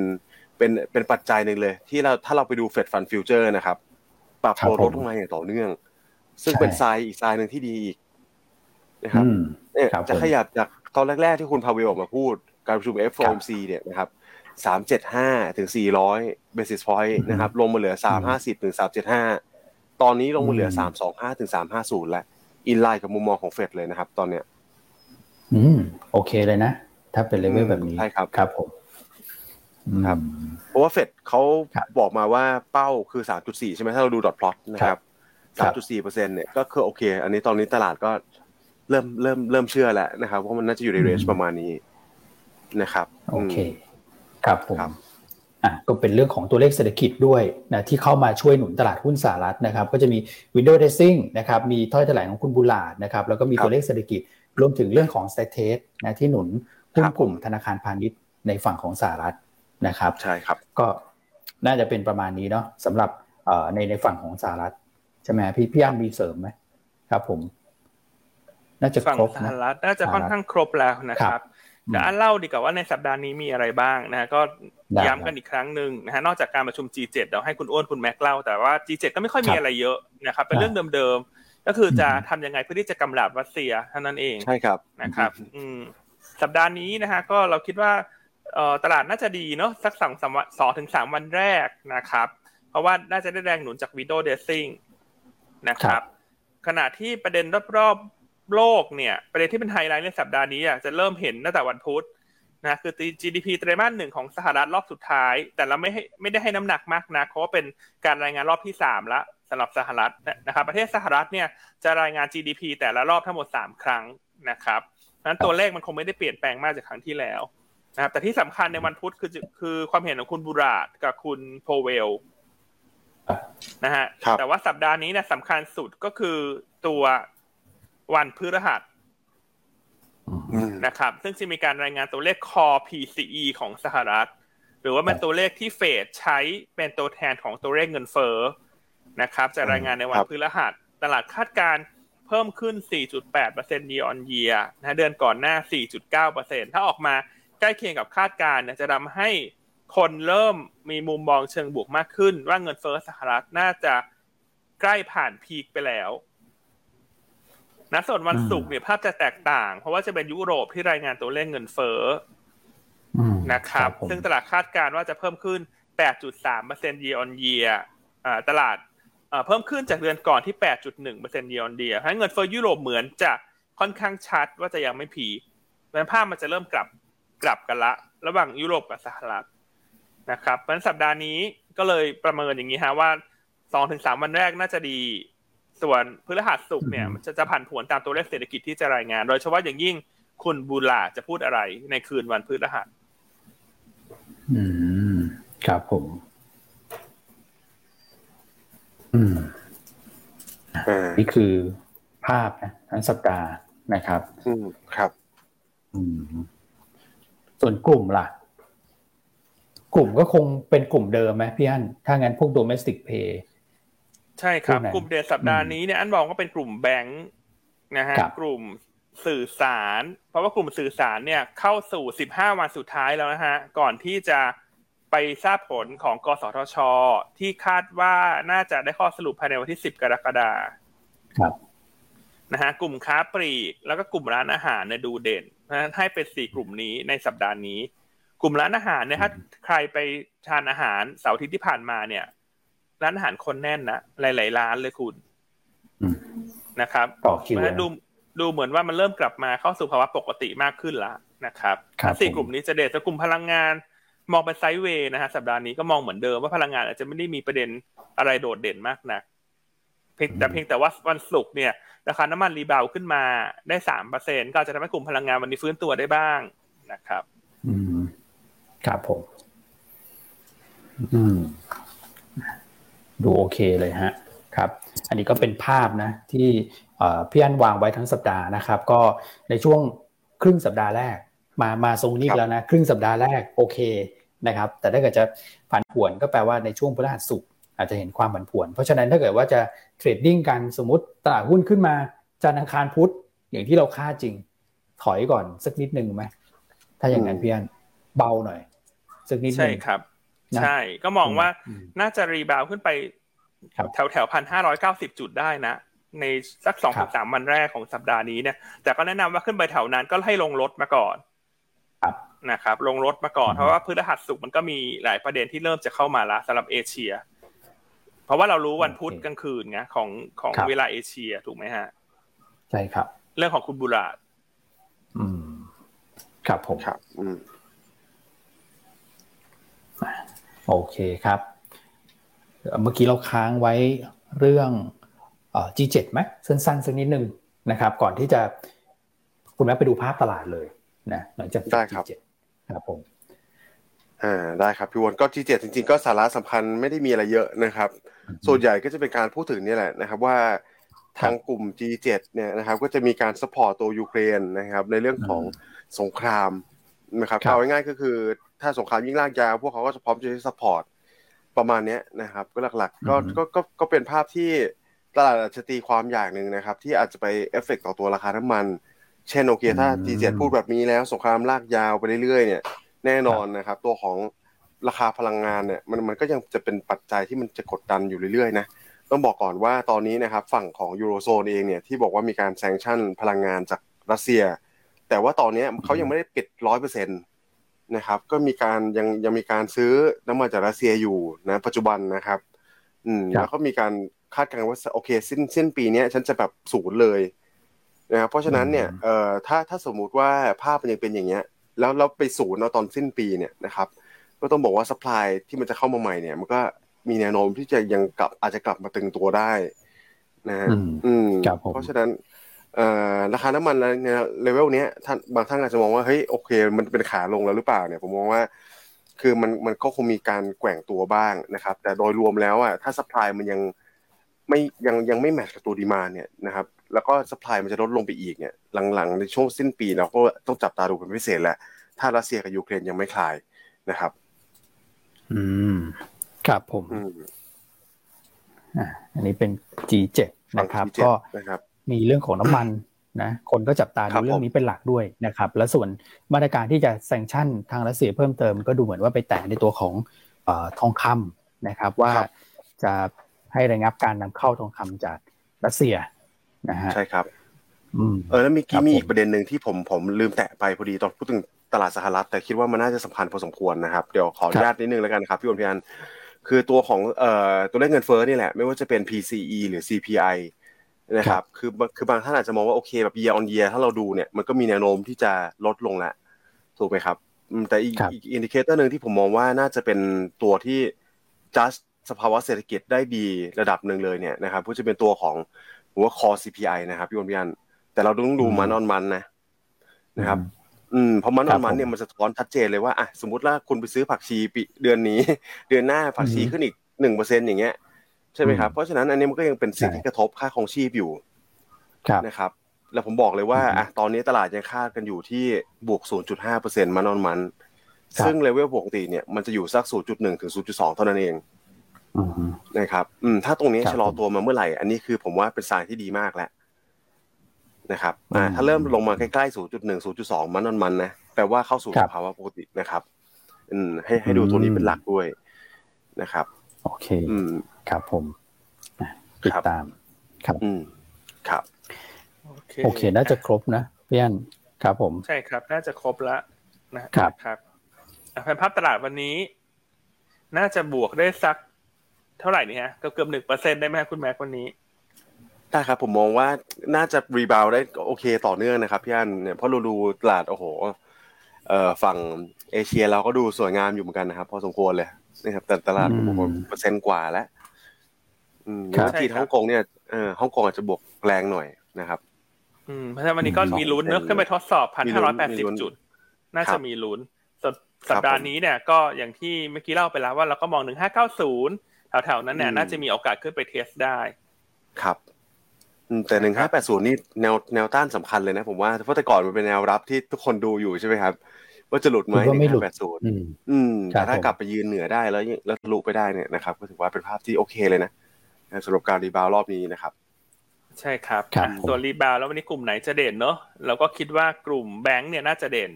เป็นเป็นปัจจัยหนึ่งเลย ที่เราถ้าเราไปดู Fed fund future นะครับ ปรับตัวครับผมลดลงมาอย่างต่อเนื่อง ซึ่งใช่เป็นทรายอีกทรายหนึ่งที่ดีอีกนะครับอืม เนี่ยครับจะผมขยับจากตอนแรก ๆ ที่คุณพาเวลออกมาพูด การประชุม FOMC เนี่ยนะครับ375ถึง400 basis point อืมนะครับลงมาเหลือ350ถึง375ตอนนี้ลงมาเหลืออืม325ถึง350แล้วอินไลน์กับมุมมองของเฟดเลยนะครับ ตอนเนี้ย อืม โอเคเลยนะ ถ้าเป็นเลเวลแบบนี้ใช่ครับครับผมครับเพราะว่าเฟดเขาครับบอกมาว่าเป้าคือ3.4ใช่ไหมถ้าเราดูดอทพลอตนะครับครับ3.4เปอร์เซ็นต์เนี่ยก็คือโอเค อันนี้ตอนนี้ตลาดก็ เริ่มเริ่มเริ่มเชื่อแล้วนะครับว่ามันน่าจะอยู่ในเรนจ์ประมาณนี้นะครับโอเคมครับผมครับอะก็เป็นเรื่องของตัวเลขเศรษฐกิจด้วยนะที่เข้ามาช่วยหนุนตลาดหุ้นสหรัฐนะครับ ก็จะมี window dressing นะครับมีถ้อยแถลงของคุณบุลาดนะครับ แล้วก็มีครับตัวเลขเศรษฐกิจรวมถึงเรื่องของ s t a t e s นะที่หนุนหุ้นครับกลุ่มธนาคารพาณิชย์ในฝั่งของสหรัฐนะครับ ใช่ครับ ก็น่าจะเป็นประมาณนี้เนาะสำหรับเอ่อในในฝั่งของสหรัฐใช่ไหมพี่พี่อ้ำมีเสริมไหมครับผม น่าจะฝั่งครบสหนะรัฐน่าจะค่อนข้างครบแล้วนะคครัรับบเดี๋ยวอันเล่าดีกว่าว่าในสัปดาห์นี้มีอะไรบ้างนะฮะก็ได้ย้ำกันอีกครั้งหนึ่งนะฮะนอกจากการประชุม G7 เดี๋ยวให้คุณอ้วนคุณแม็กเล่าแต่ว่า G7 ก็ไม่ค่อยมีครับอะไรเยอะนะครับเป็นครับเรื่องเดิมๆก็คือจะอืมทำยังไงเพื่อที่จะกำราบรัสเซียเท่านั้นเองใช่ครับนะครับ อืมสัปดาห์นี้นะฮะก็เราคิดว่าเอ่อตลาดน่าจะดีเนาะสักสองสามวันสองถึงสามวันแรกนะครับ เพราะว่าน่าจะได้แรงหนุนจากวิดโอเดซิ่งนะคครัรับบขณะที่ประเด็นรอบๆ โลกเนี่ยประเด็นที่เป็นไฮไลท์ในสัปดาห์นี้อะจะเริ่มเห็นตั้งแต่วันพุธนะคือ GDP ไตรมาสหนึ่งของสหรัฐรอบสุดท้าย แต่เราไม่ให้ไม่ได้ให้น้ำหนักมากนะเพราะว่าเป็นการรายงานรอบที่สามละสำหรับสหรัฐนะครับ ประเทศสหรัฐเนี่ยจะรายงาน GDP แต่ละรอบทั้งหมดสามครั้งนะครับนั้นตัวเลขมันคงไม่ได้เปลี่ยนแปลงมากจากครั้งที่แล้วนะครับแต่ที่สำคัญในวันพุธคือคือความเห็นของคุณบูราดกับคุณโพเวลนะฮะครับแต่ว่าสัปดาห์นี้เนี่ยสำคัญสุดก็คือตัว วันพฤหัสอืมนะครับ ซึ่งจะมีการรายงานตัวเลข core PCE ของสหรัฐ หรือว่าเป็นตัวเลขที่เฟดใช้เป็นตัวแทนของตัวเลขเงินเฟ้อนะครับ จะรายงานในวันครับพฤหัส ตลาดคาดการณ์เพิ่มขึ้น 4.8% year on year นะฮะเดือนก่อนหน้า 4.9%ถ้าออกมาใกล้เคียงกับคาดการณ์เนี่ยจะทำให้คนเริ่มมีมุมมองเชิงบวกมากขึ้น ว่าเงินเฟ้อสหรัฐน่าจะใกล้ผ่านพีคไปแล้ว นะส่วนวันศุกร์เนี่ยภาพจะแตกต่าง เพราะว่าจะเป็นยุโรปที่รายงานตัวเลขเงินเฟ้ออืมนะครับผมซึ่งตลาดคาดการณ์ว่าจะเพิ่มขึ้น 8.3% year on year อ่าตลาดเอ่อเพิ่มขึ้นจากเดือนก่อนที่ 8.1% year on year เพราะฉะนั้นเงินเฟ้อยุโรปเหมือนจะค่อนข้างชัดว่าจะยังไม่พีคเพราะฉะนั้นภาพมันจะเริ่มกลับกลับกันละ ระหว่างยุโรปกับสหรัฐนะครับเพราะฉะนั้นสัปดาห์นี้ก็เลยประเมินอย่างนี้ฮะว่า2-3วันแรกน่าจะดี ส่วนพฤหัสศุกร์เนี่ยมันจะจะผันผวนตามตัวเลขเศรษฐกิจที่จะรายงาน โดยเฉพาะอย่างยิ่งคุณบูลาจะพูดอะไรในคืนวันพฤหัส อืม ครับผม อืมอ่านี่คือภาพนะทั้งสัปดาห์นะครับ อืม ครับ อืม ส่วนกลุ่มล่ะ กลุ่มก็คงเป็นกลุ่มเดิมไหมพี่อันถ้างั้นพวก domestic pay ใช่ครับ กลุ่มไหนกลุ่มเดนสัปดาห์นี้เนี่ยอันบอกว่าเป็นกลุ่มแบงค์นะฮะครับกลุ่มสื่อสาร เพราะว่ากลุ่มสื่อสารเนี่ยเข้าสู่ 15 วันสุดท้ายแล้วนะฮะก่อนที่จะไปทราบผลของกสทช ที่คาดว่าน่าจะได้ข้อสรุปภายในวันที่ 10 กรกฎาคมครับนะฮะกลุ่มค้าปลีก แล้วก็กลุ่มร้านอาหารเนี่ยดูเด่นเพราะฉะนั้นให้เป็นสี่กลุ่มนี้ในสัปดาห์นี้ กลุ่มร้านอาหารเนี่ยถ้าใครไปทานอาหารเสาร์อาทิตย์ที่ผ่านมาเนี่ย ร้านอาหารคนแน่นนะหลาย ๆ ร้านเลยคุณอืมนะครับต่อคิวเพราะฉะนั้นนะดูดูเหมือนว่ามันเริ่มกลับมาเข้าสู่ภาวะปกติมากขึ้นแล้วนะครับครับสี่ผมกลุ่มนี้จะเด่นส่วนกลุ่มพลังงาน มองเป็น sideway นะฮะสัปดาห์นี้ก็มองเหมือนเดิมว่าพลังงานอาจจะไม่ได้มีประเด็นอะไรโดดเด่นมากนักเพียงแต่เพียงแต่ว่าวันศุกร์เนี่ยราคาน้ำมัน rebound ขึ้นมาได้สามเปอร์เซ็นก็อาจจะทำให้กลุ่มพลังงานวันนี้ฟื้นตัวได้บ้างนะครับ อืมครับผม อืม ดูโอเคเลยฮะครับ อันนี้ก็เป็นภาพนะที่พี่อันวางไว้ทั้งสัปดาห์นะครับ ก็ในช่วงครึ่งสัปดาห์แรก มามาทรงนี้แล้วนะ ครึ่งสัปดาห์แรกโอเคนะครับ แต่ถ้าเกิดจะผันผวนก็แปลว่าในช่วงพฤหัสสุกอาจจะเห็นความผันผวน เพราะฉะนั้นถ้าเกิดว่าจะเทรดดิ้งกันสมมติตลาดหุ้นขึ้นมาจันทร์อังคารพุธอย่างที่เราคาดจริง ถอยก่อนสักนิดหนึ่งไหมถ้าอย่างนั้นพี่อันเบาหน่อยสักนิดใช่ครับ ใช่ ก็มองว่าน่าจะรีบาวขึ้นไปแถวแถวพันห้าร้อยเก้าสิบจุดได้นะ ในสักสองถึงสามวันแรกของสัปดาห์นี้เนี่ย แต่ก็แนะนำว่าขึ้นไปแถวนั้นก็ให้ลงรถมาก่อนนะครับ ลงรถมาก่อนเพราะว่าพฤหัสสุกมันก็มีหลายประเด็นที่เริ่มจะเข้ามาละสำหรับเอเชีย เพราะว่าเรารู้วันพุธกลางคืนไงของของเวลาเอเชียถูกไหมฮะใช่ครับ เรื่องของคุณบุราอืม ครับผมครับ อืม โอเคครับ เมื่อกี้เราค้างไว้เรื่อง G7 ไหมสั้นๆสักนิดนึงนะครับ ก่อนที่จะคุณแม่ไปดูภาพตลาดเลยนะหลังจาก G7 ครับผมอ่าได้ครับพี่วอนก็ G7 จริงๆ ก็สาระสำคัญไม่ได้มีอะไรเยอะนะครับ ส่วนใหญ่ก็จะเป็นการพูดถึงนี่แหละนะครับว่าทางกลุ่ม G7 เนี่ยนะครับก็จะมีการ support ตัวยูเครนนะครับในเรื่องของสงคราม นะครับเอาง่ายๆก็คือถ้าสงครามยิ่งลากยาวพวกเขาก็จะพร้อมจะ support ประมาณนี้นะครับ ก็หลักๆก็ก็ก็ก็เป็นภาพที่ตลาดอาจจะตีความอย่างหนึ่งนะครับ ที่อาจจะไปเอฟเฟกต่อตัวราคาน้ำมัน เช่นโอเคถ้า G7 พูดแบบนี้แล้วสงครามลากยาวไปเรื่อยๆเนี่ย แน่นอนนะครับ ตัวของราคาพลังงานเนี่ยมันมันก็ยังจะเป็นปัจจัยที่มันจะกดดันอยู่เรื่อยๆนะต้องบอกก่อนว่าตอนนี้นะครับ ฝั่งของยูโรโซนเองเนี่ยที่บอกว่ามีการ sanction พลังงานจากรัสเซีย แต่ว่าตอนนี้เขายังไม่ได้ปิดร้อยเปอร์เซ็นต์นะครับ ก็มีการยังยังมีการซื้อน้ำมันจากรัสเซียอยู่นะปัจจุบันนะครับ อืมแล้วก็มีการคาดการณ์ว่าโอเคสิ้นสิ้นปีนี้ฉันจะแบบศูนย์เลยนะครับเพราะฉะนั้นเนี่ยเอ่อถ้าถ้าสมมุติว่าภาพมันยังเป็นอย่างเงี้ย แล้วเราไปศูนย์เอาตอนสิ้นปีเนี่ยนะครับก็ต้องบอกว่าสป라이ที่มันจะเข้ามาใหม่เนี่ย มันก็มีแนวโน้มที่จะยังกลับอาจจะกลับมาตึงตัวได้นะฮะอืมเพราะฉะนั้น ราคาน้ำมันในเลเวลเนี้ยท่านบางท่านอาจจะมองว่าเฮ้ยโอเค มันเป็นขาลงแล้วหรือเปล่าเนี่ยผมมองว่า คือมันมันก็คงมีการแกว่งตัวบ้างนะครับ แต่โดยรวมแล้วอ่ะถ้าสป라이มันยังไม่ยังยังไม่แมทกับตัวดีมาเนี่ยนะครับ แล้วก็สป라이มันจะลดลงไปอีกเนี่ย หลังๆในช่วงสิ้นปีเราก็ต้องจับตาดูเป็นพิเศษแหละถ้ารัสเซียกับยูเครนยังไม่คลายนะครับ อืมครับผมอ่าอันนี้เป็น G7 นะครับก็นะครับ มีเรื่องของน้ำมันนะคนก็จับตาดูเรื่องนี้เป็นหลักด้วยนะครับ และส่วนมาตรการที่จะแซงชั่นทางรัสเซียเพิ่มเติมก็ดูเหมือนว่าไปแตะในตัวของทองคำนะครับ ว่าจะให้ระงับการนำเข้าทองคำจากรัสเซียนะฮะใช่ครับเออแล้วมีกี้มีอีกประเด็นหนึ่งที่ผมผมลืมแตะไปพอดีตอนพูดถึงตลาดสหรัฐ แต่คิดว่ามันน่าจะสำคัญพอสมควรนะครับเดี๋ยวขออนุญาตนิดนึงแล้วกันครับพี่วอนพี่อันคือตัวของเอ่อตัวเลขเงินเฟ้อนี่แหละ ไม่ว่าจะเป็น PCE หรือ CPI นะครับคือคือบางท่านอาจจะมองว่าโอเคแบบ year on year ถ้าเราดูเนี่ยมันก็มีแนวโน้มที่จะลดลงแล้วถูกไหมครับ แต่ออีก indicator หนึ่งที่ผมมองว่าน่าจะเป็นตัวที่ just สภาวะเศรษฐกิจได้ดีระดับหนึ่งเลยเนี่ยนะครับก็จะเป็นตัวของหัวคอ CPI นะครับพี่วอนพี่อันแต่เราต้องดู month on month นะนะครับ อืมเพราะ month on month เนี่ยมันสะท้อนชัดเจนเลยว่าอะสมมติว่าคุณไปซื้อผักชีปีเดือนนี้ เดือนหน้าผักชีขึ้นอีกหนึ่งเปอร์เซ็นอย่างเงี้ย ใช่ไหมครับเพราะฉะนั้นอันนี้มันก็ยังเป็นสิ่งที่กระทบค่าครองชีพอยู่นะครับ แล้วผมบอกเลยว่าอะตอนนี้ตลาดยังคาดกันอยู่ที่บวก 0.5%มันนอนมัน ซึ่งเลเวลปกติเนี่ยมันจะอยู่สัก 0.1 ถึง 0.2 เท่านั้นเองนะครับ อืม ถ้าตรงนี้ชะลอตัวมาเมื่อไหร่ อันนี้คือผมว่าเป็นสายที่ดีมากแล้วนะครับ อ่า ถ้าเริ่มลงมาใกล้ๆ 0.1 0.2 มันนอนมันนะ แปลว่าเข้าสู่ภาวะปกตินะครับ อืม ให้ให้ดูตัวนี้เป็นหลักด้วยนะครับ โอเคอืมครับผมติดตามครับอืมครับ โอเค น่าจะครบนะพี่อันครับผม ใช่ครับ น่าจะครบแล้วนะครับครับแผนภาพตลาดวันนี้ น่าจะบวกได้สักเท่าไหร่นี่ฮะเกือบเกือบหนึ่งเปอร์เซ็นได้ไหมคุณแม็กวันนี้ได้ครับ ผมมองว่าน่าจะรีบาวได้โอเคต่อเนื่องนะครับพี่อันเนี่ยเพราะเราดูตลาดโอ้โห เอ่อฝั่งเอเชียเราก็ดูสวยงามอยู่เหมือนกันนะครับ พอสมควรเลย นะครับแต่ตลาดผมเปอร์เซ็นต์กว่าแล้วอืมที่ฮ่องกงเนี่ยเออฮ่องกงอาจจะบวกแรงหน่อยนะครับ อืมเพราะฉะนั้นวันนี้ก็มีลุ้นเนอะขึ้นไปทดสอบพันห้าร้อยแปดสิบจุด น่าจะมีลุ้นสัปดาห์นี้เนี่ยก็อย่างที่เมื่อกี้เล่าไปแล้วว่าเราก็มองหนึ่งห้าเก้าศูนย์แถวๆนั้นเนี่ยน่าจะมีโอกาสขึ้นไปเทสได้ ครับแต่หนึ่งห้าแปดศูนย์นี่แนวแนวต้านสำคัญเลยนะผมว่าเพราะแต่ก่อนมันเป็นแนวรับที่ทุกคนดูอยู่ใช่ไหมครับ ว่าจะหลุดไหมหนึ่งห้าแปดศูนย์อืมแต่ถ้ากลับไปยืนเหนือได้แล้วแล้วทะลุไปได้เนี่ยนะครับ ก็ถือว่าเป็นภาพที่โอเคเลยนะสำหรับการ rebound รอบนี้นะครับ ใช่ครับส่วน rebound แล้ววันนี้กลุ่มไหนจะเด่นเนาะเราก็คิดว่ากลุ่มแบงค์เนี่ยน่าจะเด่น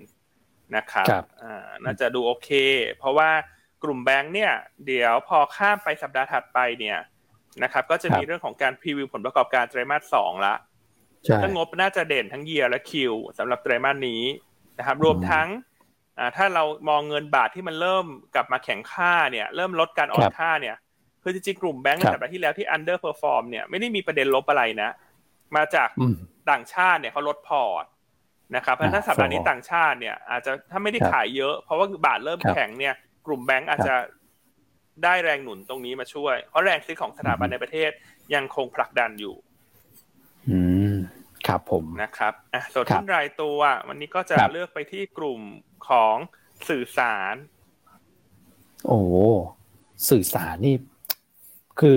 นะครับอ่าน่าจะดูโอเค เพราะว่ากลุ่มแบงค์เนี่ย เดี๋ยวพอข้ามไปสัปดาห์ถัดไปเนี่ยนะครับ ก็จะมีเรื่องของการ preview ผลประกอบการไตรมาสสองละถ้างบน่าจะเด่นทั้ง year และ Q สำหรับไตรมาสนี้นะครับ รวมทั้ง ถ้าเรามองเงินบาทที่มันเริ่มกลับมาแข็งค่าเนี่ย เริ่มลดการอ่อนค่าเนี่ยคือจริงๆกลุ่มแบงก์ในสัปดาห์ที่แล้วที่ underperform เนี่ยไม่ได้มีประเด็นลบอะไรนะ มาจากต่างชาติเนี่ยเขาลดพอร์ตนะครับเพราะถ้าสัปดาห์นี้ต่างชาติเนี่ย อาจจะถ้าไม่ได้ขายเยอะ เพราะว่าบาทเริ่มแข็งเนี่ย กลุ่มแบงก์อาจจะได้แรงหนุนตรงนี้มาช่วย เพราะแรงซื้อของสถาบันในประเทศยังคงผลักดันอยู่ อืม ครับผมนะครับอะส่วนทุนรายตัว วันนี้ก็จะเลือกไปที่กลุ่มของสื่อสาร โอ้สื่อสารนี่ คือ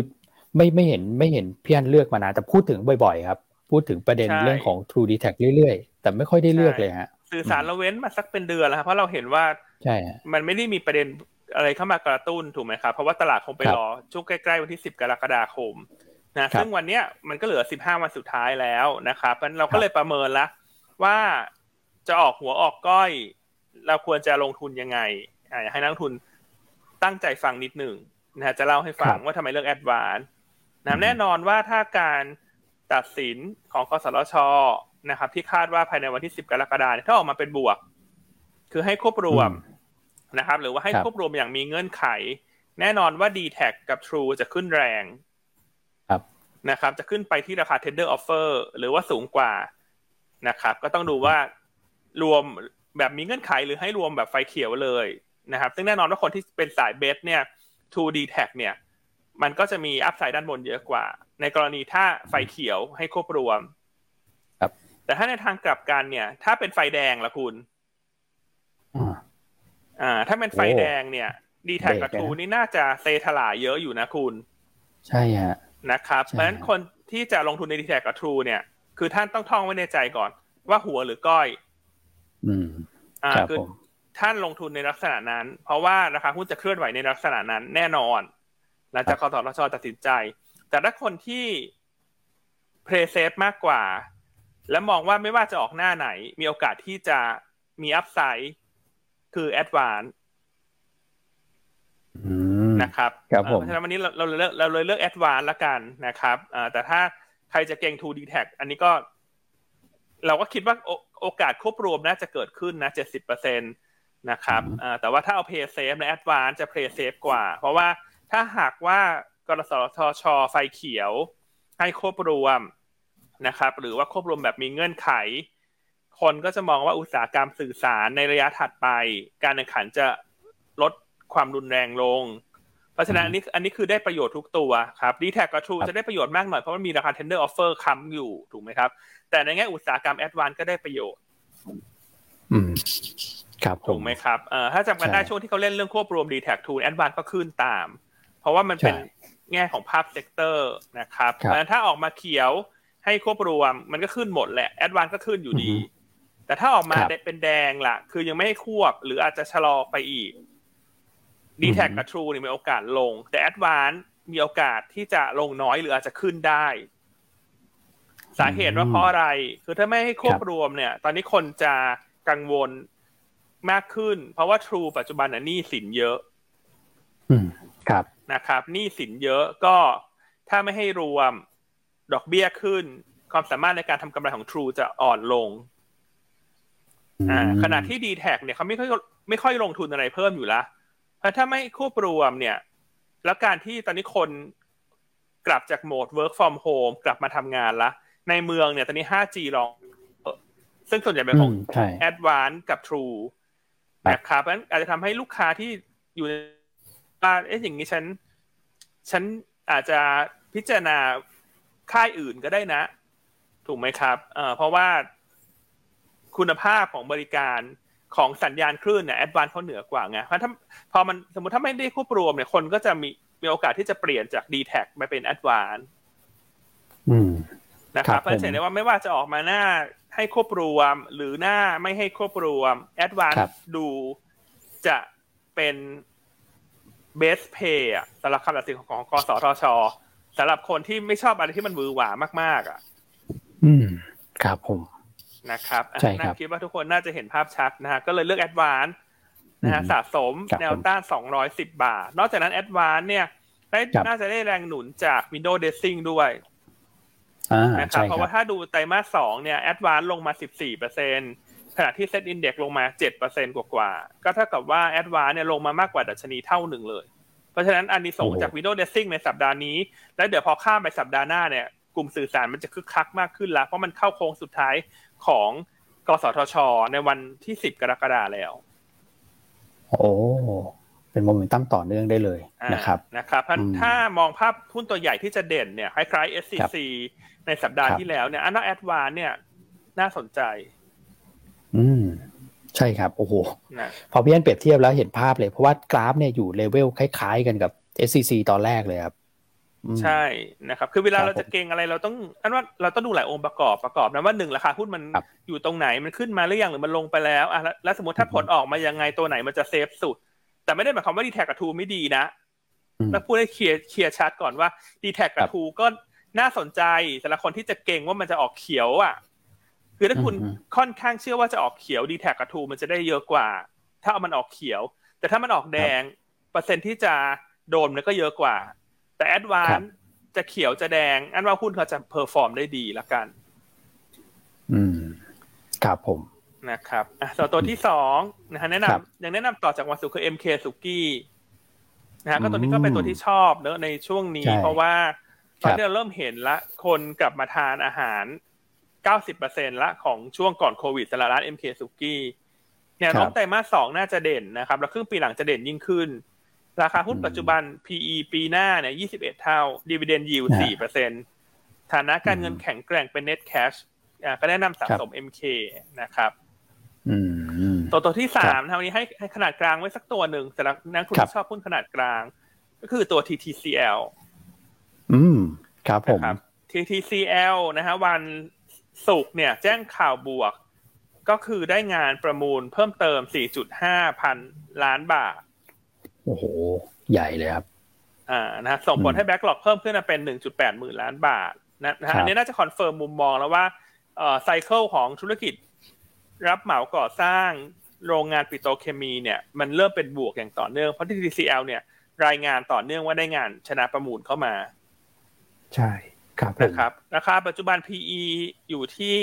ไม่ไม่เห็นไม่เห็นพี่อันเลือกมานะแต่พูดถึงบ่อยๆครับ พูดถึงประเด็นเรื่องของ True d e t a c เรื่อยๆ แต่ไม่ค่อยได้เลือกเลยฮะ สื่อสารเราเว้นมาสักเป็นเดือนแล้วครับเพราะเราเห็นว่าใช่มันไม่ได้มีประเด็นอะไรเข้ามากระตุ้นถูกไหมครับ เพราะว่าตลาดคงไปรอช่วงใกล้ๆวันที่สิบกรกฎาคม นะซึ่งวันเนี้ยมันก็เหลือสิบห้าวันสุดท้ายแล้วนะครับเราก็เลยประเมินละว่าจะออกหัวออกก้อย เราควรจะลงทุนยังไงอยากให้นักทุนตั้งใจฟังนิดหนึ่งนะจะเล่าให้ฟังว่าทำไมเลือกแอดวานนะแน่นอนว่าถ้าการตัดสินของกสทชนะครับ ที่คาดว่าภายในวันที่10กรกฎาคมถ้าออกมาเป็นบวก คือให้ควบรวมนะครับ หรือว่าให้ควบรวมอย่างมีเงื่อนไข แน่นอนว่า d t แทกับ True จะขึ้นแรง นะครับ จะขึ้นไปที่ราคา tender offer หรือว่าสูงกว่านะครับ ก็ต้องดูว่ารวมแบบมีเงื่อนไขหรือให้รวมแบบไฟเขียวเลยนะครับ ซึ่งแน่นอนว่าคนที่เป็นสายเบสเนี่ย 2D tag เนี่ย มันก็จะมีอัพไซด์ด้านบนเยอะกว่า ในกรณีถ้าไฟเขียวให้ควบรวม ครับ แต่ถ้าในทางกลับกันเนี่ย ถ้าเป็นไฟแดงละคุณอ่า ถ้าเป็นไฟแดงเนี่ย DTAC กับ True นี่น่าจะเซทลาเยอะอยู่นะคุณ ใช่ฮะ นะครับเพราะฉะนั้นคนที่จะลงทุนใน DTAC กับ True เนี่ย คือท่านต้องท่องไว้ในใจก่อน ว่าหัวหรือก้อย อืมอ่าคือท่านลงทุนในลักษณะนั้น เพราะว่าราคาหุ้นจะเคลื่อนไหวในลักษณะนั้นแน่นอนหลังจากกสทชตัดสินใจ แต่ถ้าคนที่ play safe มากกว่า และมองว่าไม่ว่าจะออกหน้าไหน มีโอกาสที่จะมีอัพไซด์คือแอดวาน นะครับครับผมเพราะฉะนั้นวันนี้เราเราเลือกเราเลยเลือกแอดวานละกันนะครับแต่ถ้าใครจะเก่ง 2D tag อันนี้ก็ เราก็คิดว่าโอกาสควบรวมน่าจะเกิดขึ้นนะเจ็ดสิบเปอร์เซ็นตนะครับแต่ว่าถ้าเอา Pay Safe และ Advance จะ Pay Safe กว่า เพราะว่าถ้าหากว่ากรสทช ไฟเขียว ให้ควบรวมนะครับ หรือว่าควบรวมแบบมีเงื่อนไข คนก็จะมองว่าอุตสาหกรรมสื่อสารในระยะถัดไป การแข่งขันจะลดความรุนแรงลง เพราะฉะนั้นอันนี้อันนี้คือได้ประโยชน์ทุกตัวครับ DTAC กับ True จะได้ประโยชน์มากหน่อยเพราะมันมีราคา tender offer ค้ำอยู่ถูกไหมครับ แต่ในแง่อุตสาหกรรม ADVANC ก็ได้ประโยชน์ อืมครับถูกไหมครับเอ่อถ้าจำกันได้ช่วงที่เขาเล่นเรื่องควบรวม d t แท็กทูแอดวานก็ขึ้นตาม เพราะว่ามันเป็นแง่ของภาพ sector นะครับเพราะถ้าออกมาเขียวให้ควบรวมมันก็ขึ้นหมดแหละ ADVANC ก็ขึ้นอยู่ดี แต่ถ้าออกมาเป็นแดงล่ะ คือยังไม่ให้ควบหรืออาจจะชะลอไปอีก DTAC กับ True นี่มีโอกาสลง แต่ a d v a n c e มีโอกาสที่จะลงน้อยหรืออาจจะขึ้นได้ สาเหตุว่าเพราะอะไร คือถ้าไม่ให้ควบรวมเนี่ย ตอนนี้คนจะกังวลมากขึ้น เพราะว่า True ปัจจุบันน่ะหนี้สินเยอะอืมครับนะครับหนี้สินเยอะก็ถ้าไม่ให้รวมดอกเบี้ยขึ้น ความสามารถในการทำกำไรของ True จะอ่อนลงอ่าขณะที่ d t แทเนี่ยเขาไม่ค่อยไม่ค่อยลงทุนอะไรเพิ่มอยู่ละเพราะ ถ้าไม่ควบรวมเนี่ย แล้วการที่ตอนนี้คนกลับจากโหมด work from home กลับมาทำงานละ ในเมืองเนี่ยตอนนี้ 5G ลอง ซึ่งส่วนใหญ่เป็นของ Advance กับ True นะครับเพราะฉะนั้นอาจจะทำให้ลูกค้าที่อยู่ในบ้านเอ๊ะอย่างนี้ฉัน ฉันอาจจะพิจารณาค่ายอื่นก็ได้นะ ถูกไหมครับเอ่อเพราะว่าคุณภาพของบริการ ของสัญญาณคลื่นเนี่ยแอดวานเขาเหนือกว่าไงเพราะถ้าพอมันสมมติถ้าไม่ได้ควบรวมเนี่ยคนก็จะมีมีโอกาสที่จะเปลี่ยนจาก d t แทมาเป็นแอดวานนะครับเพราะฉะนั้นว่าไม่ว่าจะออกมาหน้าให้ควบรวมหรือหน้าไม่ให้ควบรวม ADVANC ดูจะเป็น best play อะสำหรับคำตัดสินของกสทชสำหรับคนที่ไม่ชอบอะไรที่มันหวือหวามาก ๆ อะ อืม ครับผม นะครับใช่ครับคิดว่าทุกคนน่าจะเห็นภาพชัดนะฮะก็เลยเลือก ADVANC นะฮะสะสมแนวต้านสองร้อยสิบบาท นอกจากนั้น ADVANC เนี่ยได้น่าจะได้แรงหนุนจาก Windows Dressing ด้วยนะครับเพราะว่าถ้าดูไตรมาสสองเนี่ย ADVANC ลงมาสิบสี่เปอร์เซ็นขณะที่ SET Index ลงมาเจ็ดเปอร์เซ็นกว่าๆก็เท่ากับว่า ADVANC เนี่ยลงมามากกว่าดัชนีเท่าหนึ่งเลย เพราะฉะนั้นอันนี้ส่งจาก Windows Dressing ในสัปดาห์นี้ แล้วเดี๋ยวพอข้ามไปสัปดาห์หน้าเนี่ยกลุ่มสื่อสารมันจะคึกคักมากขึ้นแล้วเพราะมันเข้าโค้งสุดท้าย ของกสทช ในวันที่สิบกรกฎาแล้ว โอ้เป็นโมเมนตัมต่อเนื่องได้เลยนะครับนะครับถ้ามองภาพหุ้นตัวใหญ่ที่จะเด่นเนี่ยคล้ายๆ SCC ในสัปดาห์ที่แล้วเนี่ยอันนั้นแอดวานเนี่ยน่าสนใจ อืม ใช่ครับ โอ้โห พอพี่อันเปรียบเทียบแล้วเห็นภาพเลย เพราะว่ากราฟเนี่ยอยู่เลเวลคล้ายๆกันกับ SCC ตอนแรกเลยครับ ใช่นะครับ คือเวลาเราจะเก่งอะไรเราต้องอันว่าเราต้องดูหลายองค์ประกอบประกอบนะว่าหนึ่งราคาหุ้นมันอยู่ตรงไหนมันขึ้นมาหรือยังหรือมันลงไปแล้วอะแล้วสมมติถ้าผลออกมายังไงตัวไหนมันจะ safe สุด แต่ไม่ได้หมายความว่า DTAC กับ True ไม่ดีนะแล้วพูดให้ clear clear ชัดก่อนว่า DTAC กับ True ก็น่าสนใจสำหรับคนที่จะเก็งว่ามันจะออกเขียวอะ คือถ้าคุณค่อนข้างเชื่อว่าจะออกเขียว DTAC กับ True มันจะได้เยอะกว่า ถ้าเอามันออกเขียว แต่ถ้ามันออกแดงเปอร์เซ็นที่จะโดนมันก็เยอะกว่า แต่ ADVANC จะเขียวจะแดงอันว่าหุ้นเขาจะ perform ได้ดีละกัน อืมครับผมนะครับอะส่วนตัวที่สองนะฮะแนะนำยังแนะนำต่อจากวันศุกร์คือ MK สุกี้นะฮะก็ตัวนี้ก็เป็นตัวที่ชอบเนอะในช่วงนี้ เพราะว่าตอนนี้เราเริ่มเห็นละคนกลับมาทานอาหารเก้าสิบเปอร์เซ็นละของช่วงก่อนโควิดสำหรับร้าน MK สุกี้เนี่ยน้องไตรมาสสองน่าจะเด่นนะครับ แล้วครึ่งปีหลังจะเด่นยิ่งขึ้น ราคาหุ้นปัจจุบัน PE ปีหน้าเนี่ย21เท่า dividend yield 4เปอร์เซ็นฐานะการเงินแข็งแกร่งเป็น net cash ก็แนะนำสะสม MK นะครับตัวตัวที่สามทางนี้ให้ให้ขนาดกลางไว้สักตัวหนึ่งสำหรับนักทุนที่ชอบหุ้นขนาดกลาง ก็คือตัว TTCL อืม ครับผม TTCL นะฮะวันศุกร์เนี่ย แจ้งข่าวบวก ก็คือได้งานประมูลเพิ่มเติม 4.5 พันล้านบาท โอ้โห ใหญ่เลยครับ อ่านะส่งผลให้ backlog เพิ่มขึ้นมาเป็นหนึ่งจุดแปดหมื่นล้านบาทนะฮะอันนี้น่าจะ confirm มุมมองแล้วว่าเอ่อ cycle ของธุรกิจ รับเหมาก่อสร้างโรงงานปิโตรเคมีเนี่ย มันเริ่มเป็นบวกอย่างต่อเนื่องเพราะที่ TCL เนี่ย รายงานต่อเนื่องว่าได้งานชนะประมูลเข้ามา ใช่ครับนะครับราคาปัจจุบัน PE อยู่ที่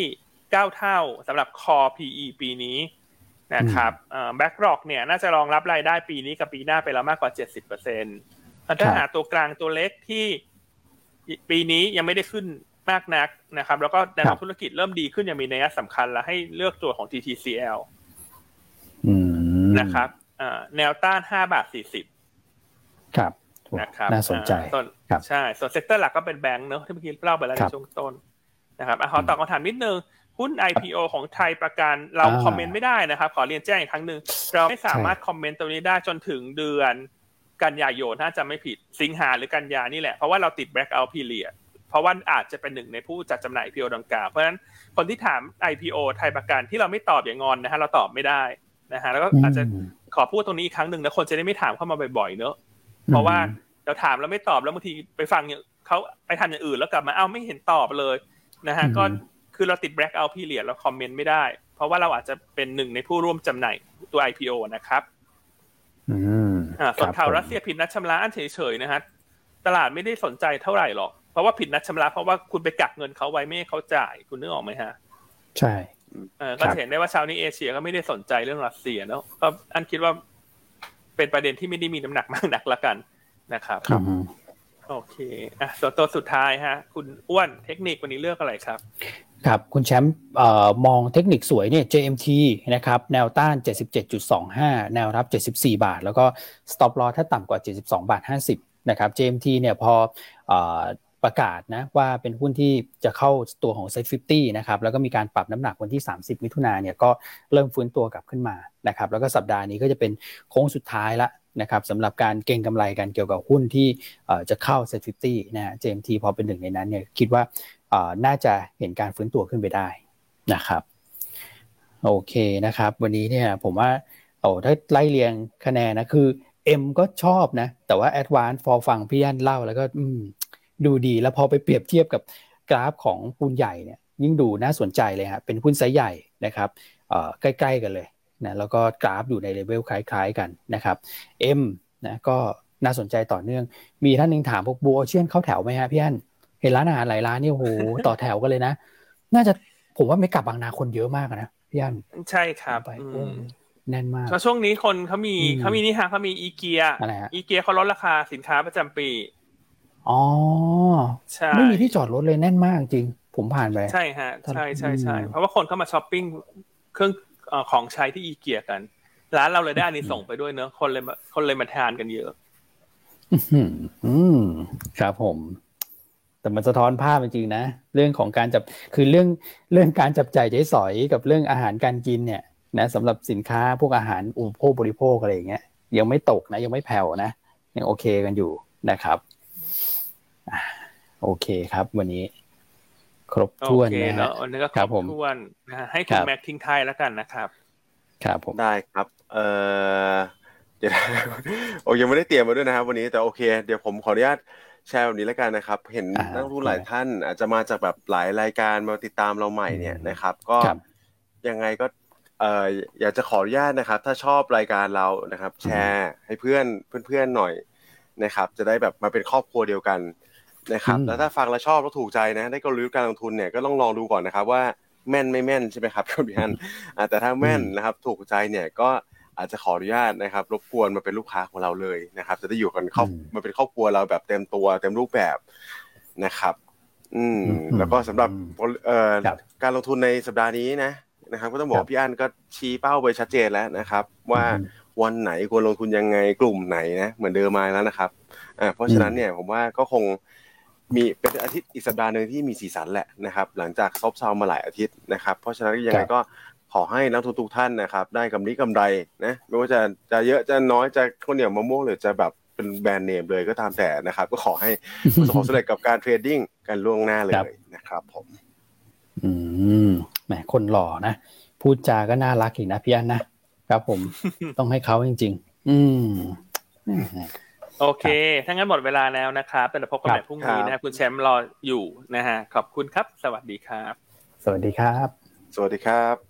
เก้าเท่าสำหรับ Core PE ปีนี้ นะครับ backlog เนี่ยน่าจะรองรับรายได้ปีนี้กับปีหน้าไปแล้วมากกว่าเจ็ดสิบเปอร์เซ็นต์ถ้าหาตัวกลางตัวเล็กที่ปีนี้ยังไม่ได้ขึ้นมากนักนะครับ แล้วก็แนวธุรกิจเริ่มดีขึ้นอย่างมีนัยสำคัญแล้วให้เลือกตัวของ TTCL นะครับแนวต้านห้าบาทสี่สิบครับนะครับน่าสนใจครับใช่ ส่วน sector หลักก็เป็นแบงก์เนอะที่เมื่อกี้เล่าไปแล้วในช่วงต้นนะครับขอตอบคำถามนิดนึง หุ้น IPO ของไทยประกันเราคอมเมนต์ไม่ได้นะครับ ขอเรียนแจ้งอีกครั้งหนึ่งเราไม่สามารถคอมเมนต์ตรงนี้ได้จนถึงเดือนกันยายนถ้าจะไม่ผิดสิงหาหรือกันยานี่แหละ เพราะว่าเราติด blackout period เพราะว่าอาจจะเป็นหนึ่งในผู้จัดจำหน่าย IPO ดังกล่าวเพราะฉะนั้นคนที่ถาม IPO ไทยประกันที่เราไม่ตอบอย่างงอนนะฮะเราตอบไม่ได้นะฮะแล้วก็อาจจะขอพูดตรงนี้อีกครั้งหนึ่งนะคนจะได้ไม่ถามเข้ามาบ่อยๆเนอะเพราะว่าเราถามแล้วไม่ตอบแล้วบางทีไปฟังเขาไปทำอย่างอื่นแล้วกลับมาเอ้าไม่เห็นตอบเลยนะฮะก็ คือเราติด black out period เราคอมเมนต์ไม่ได้ เพราะว่าเราอาจจะเป็นหนึ่งในผู้ร่วมจำหน่ายตัว IPO นะครับอืมอ่าส่วนข่าวรัสเซียผิดนัดชำระอันเฉยๆนะฮะตลาดไม่ได้สนใจเท่าไหร่หรอกเพราะว่าผิดนัดชำระเพราะว่าคุณไปกักเงินเขาไว้ไม่ให้เขาจ่ายคุณนึกออกไหมฮะ ใช่เออก็เห็นได้ว่าชาวนี้เอเชียก็ไม่ได้สนใจเรื่องรัสเซียเนาะก็อันคิดว่าเป็นประเด็นที่ไม่ได้มีน้ำหนักมากนักละกันนะครับครับโอเคอะตัวตัวสุดท้ายฮะ คุณอ้วนเทคนิควันนี้เลือกอะไรครับ ครับคุณแชมป์มองเทคนิคสวยเนี่ย JMT นะครับแนวต้าน 77.25 แนวรับ 74 บาท แล้วก็ stop loss ถ้าต่ำกว่า 72 บาท 50 นะครับ JMT เนี่ยพอประกาศนะว่าเป็นหุ้นที่จะเข้าตัวของ Set 50 นะครับ แล้วก็มีการปรับน้ำหนักวันที่ 30 มิถุนาเนี่ยก็เริ่มฟื้นตัวกลับขึ้นมานะครับแล้วก็สัปดาห์นี้ก็จะเป็นโค้งสุดท้ายละนะครับสำหรับการเก็งกำไรกันเกี่ยวกับหุ้นที่จะเข้า Set 50 นะ JMT พอเป็นหนึ่งในนั้นเนี่ยคิดว่า น่าจะเห็นการฟื้นตัวขึ้นไปได้นะครับโอเคนะครับ วันนี้เนี่ยผมว่าโอ้ถ้าไล่เรียงคะแนนนะคือ M ก็ชอบนะ แต่ว่า Advance พอฟังพี่ยันเล่าแล้วก็ดูดีแล้วพอไปเปรียบเทียบกับกราฟของหุ้นใหญ่เนี่ยยิ่งดูน่าสนใจเลยฮะเป็นหุ้นไซส์ใหญ่นะครับใกล้ๆกันเลยนะแล้วก็กราฟอยู่ในเลเวลคล้ายๆกันนะครับ M นะก็น่าสนใจต่อเนื่อง มีท่านหนึ่งถามพวกบัวเชียนเข้าแถวไหมฮะพี่อัน เห็นร้านอาหารหลายร้านนี่โอ้โหต่อแถวกันเลยนะ น่าจะผมว่าไม่กลับบางนาคนเยอะมากนะพี่อันใช่ครับแน่นมากช่วงนี้คนเขามีเขามีนี่ฮะเขามี IKEA IKEA เขาลดราคาสินค้าประจำปีอ๋อใช่ไม่มีที่จอดรถเลยแน่นมากจริง ผมผ่านไปใช่ฮะใช่ใช่ใช่เพราะว่าคนเข้ามาช้อปปิ้งเครื่องของใช้ที่อีเกียกัน ร้านเราเลยได้อันนี้ส่งไปด้วยเนอะคนเลยคนเลยมาทานกันเยอะ อืมครับผม แต่มันสะท้อนภาพจริงๆนะ เรื่องของการจับคือเรื่องเรื่องการจับจ่ายใช้สอยกับเรื่องอาหารการกินเนี่ยนะสำหรับสินค้าพวกอาหารอุปโภคบริโภคอะไรอย่างเงี้ยยังไม่ตกนะ ยังไม่แผ่วนะยังโอเคกันอยู่นะครับโอเคครับ วันนี้ ครบถ้วนนะฮะวันนี้ก็ครบถ้วนนะให้คุณแม็กทิ้งท้ายแล้วกันนะครับ ครับผมได้ครับ เออเดี๋ยวโอ้ยังไม่ได้เตรียมมาด้วยนะครับ วันนี้แต่โอเค เดี๋ยวผมขออนุญาต แชร์แบบนี้แล้วกันนะครับ เห็นนักลงทุนหลายท่าน อาจจะมาจากแบบหลายรายการมาติดตามเราใหม่เนี่ยนะครับ ก็ยังไงก็เอ่ออยากจะขออนุญาตนะครับ ถ้าชอบรายการเรานะครับ แชร์ให้เพื่อนเพื่อนๆหน่อยนะครับ จะได้แบบมาเป็นครอบครัวเดียวกันนะครับแล้วถ้าฟังแล้วชอบแล้วถูกใจนะ ได้กลยุทธ์การลงทุนเนี่ยก็ต้องลองดูก่อนนะครับว่าแม่นไม่แม่นใช่ไหมครับคุณพี่ฮันแต่ถ้าแม่นนะครับ ถูกใจเนี่ยก็ อาจจะขออนุญาตนะครับ รบกวนมาเป็นลูกค้าของเราเลยนะครับ จะได้อยู่กันครอบมาเป็นครอบครัวเราแบบเต็มตัวเต็มรูปแบบนะครับ อืม แล้วก็สำหรับเอ่อการลงทุนในสัปดาห์นี้นะนะครับ ก็ต้องบอกพี่อันก็ชี้เป้าไปชัดเจนแล้วนะครับ ว่าวันไหนควรลงทุนยังไงกลุ่มไหนนะเหมือนเดิมมาแล้วนะครับอ่าเพราะฉะนั้นเนี่ยผมว่าก็คงมีเป็นอาทิตย์อีกสัปดาห์หนึ่งที่มีสีสันแหละนะครับ หลังจากซบเซามาหลายอาทิตย์นะครับ เพราะฉะนั้นยังไงก็ ขอให้นักทุนทุกท่านนะครับ ได้กำไรกำไรนะไม่ว่าจะจะเยอะจะน้อยจะข้าวเหนียวมะม่วงหรือจะแบบเป็นแบรนด์เนมเลยก็ตามแต่นะครับ ก็ขอให้ประสบความสำเร็จกับการเทรดดิ้งกันล่วงหน้าเลยนะครับผม อืมแหมคนหล่อนะพูดจาก็น่ารักอีกนะพี่อันนะครับผมต้องให้เขาจริง ๆ อืมโอเค ถ้างั้นหมดเวลาแล้วนะครับแต่พบกันใหม่พรุ่งนี้นะครับคุณแชมป์รออยู่นะฮะ ขอบคุณครับ สวัสดีครับ สวัสดีครับ สวัสดีครับ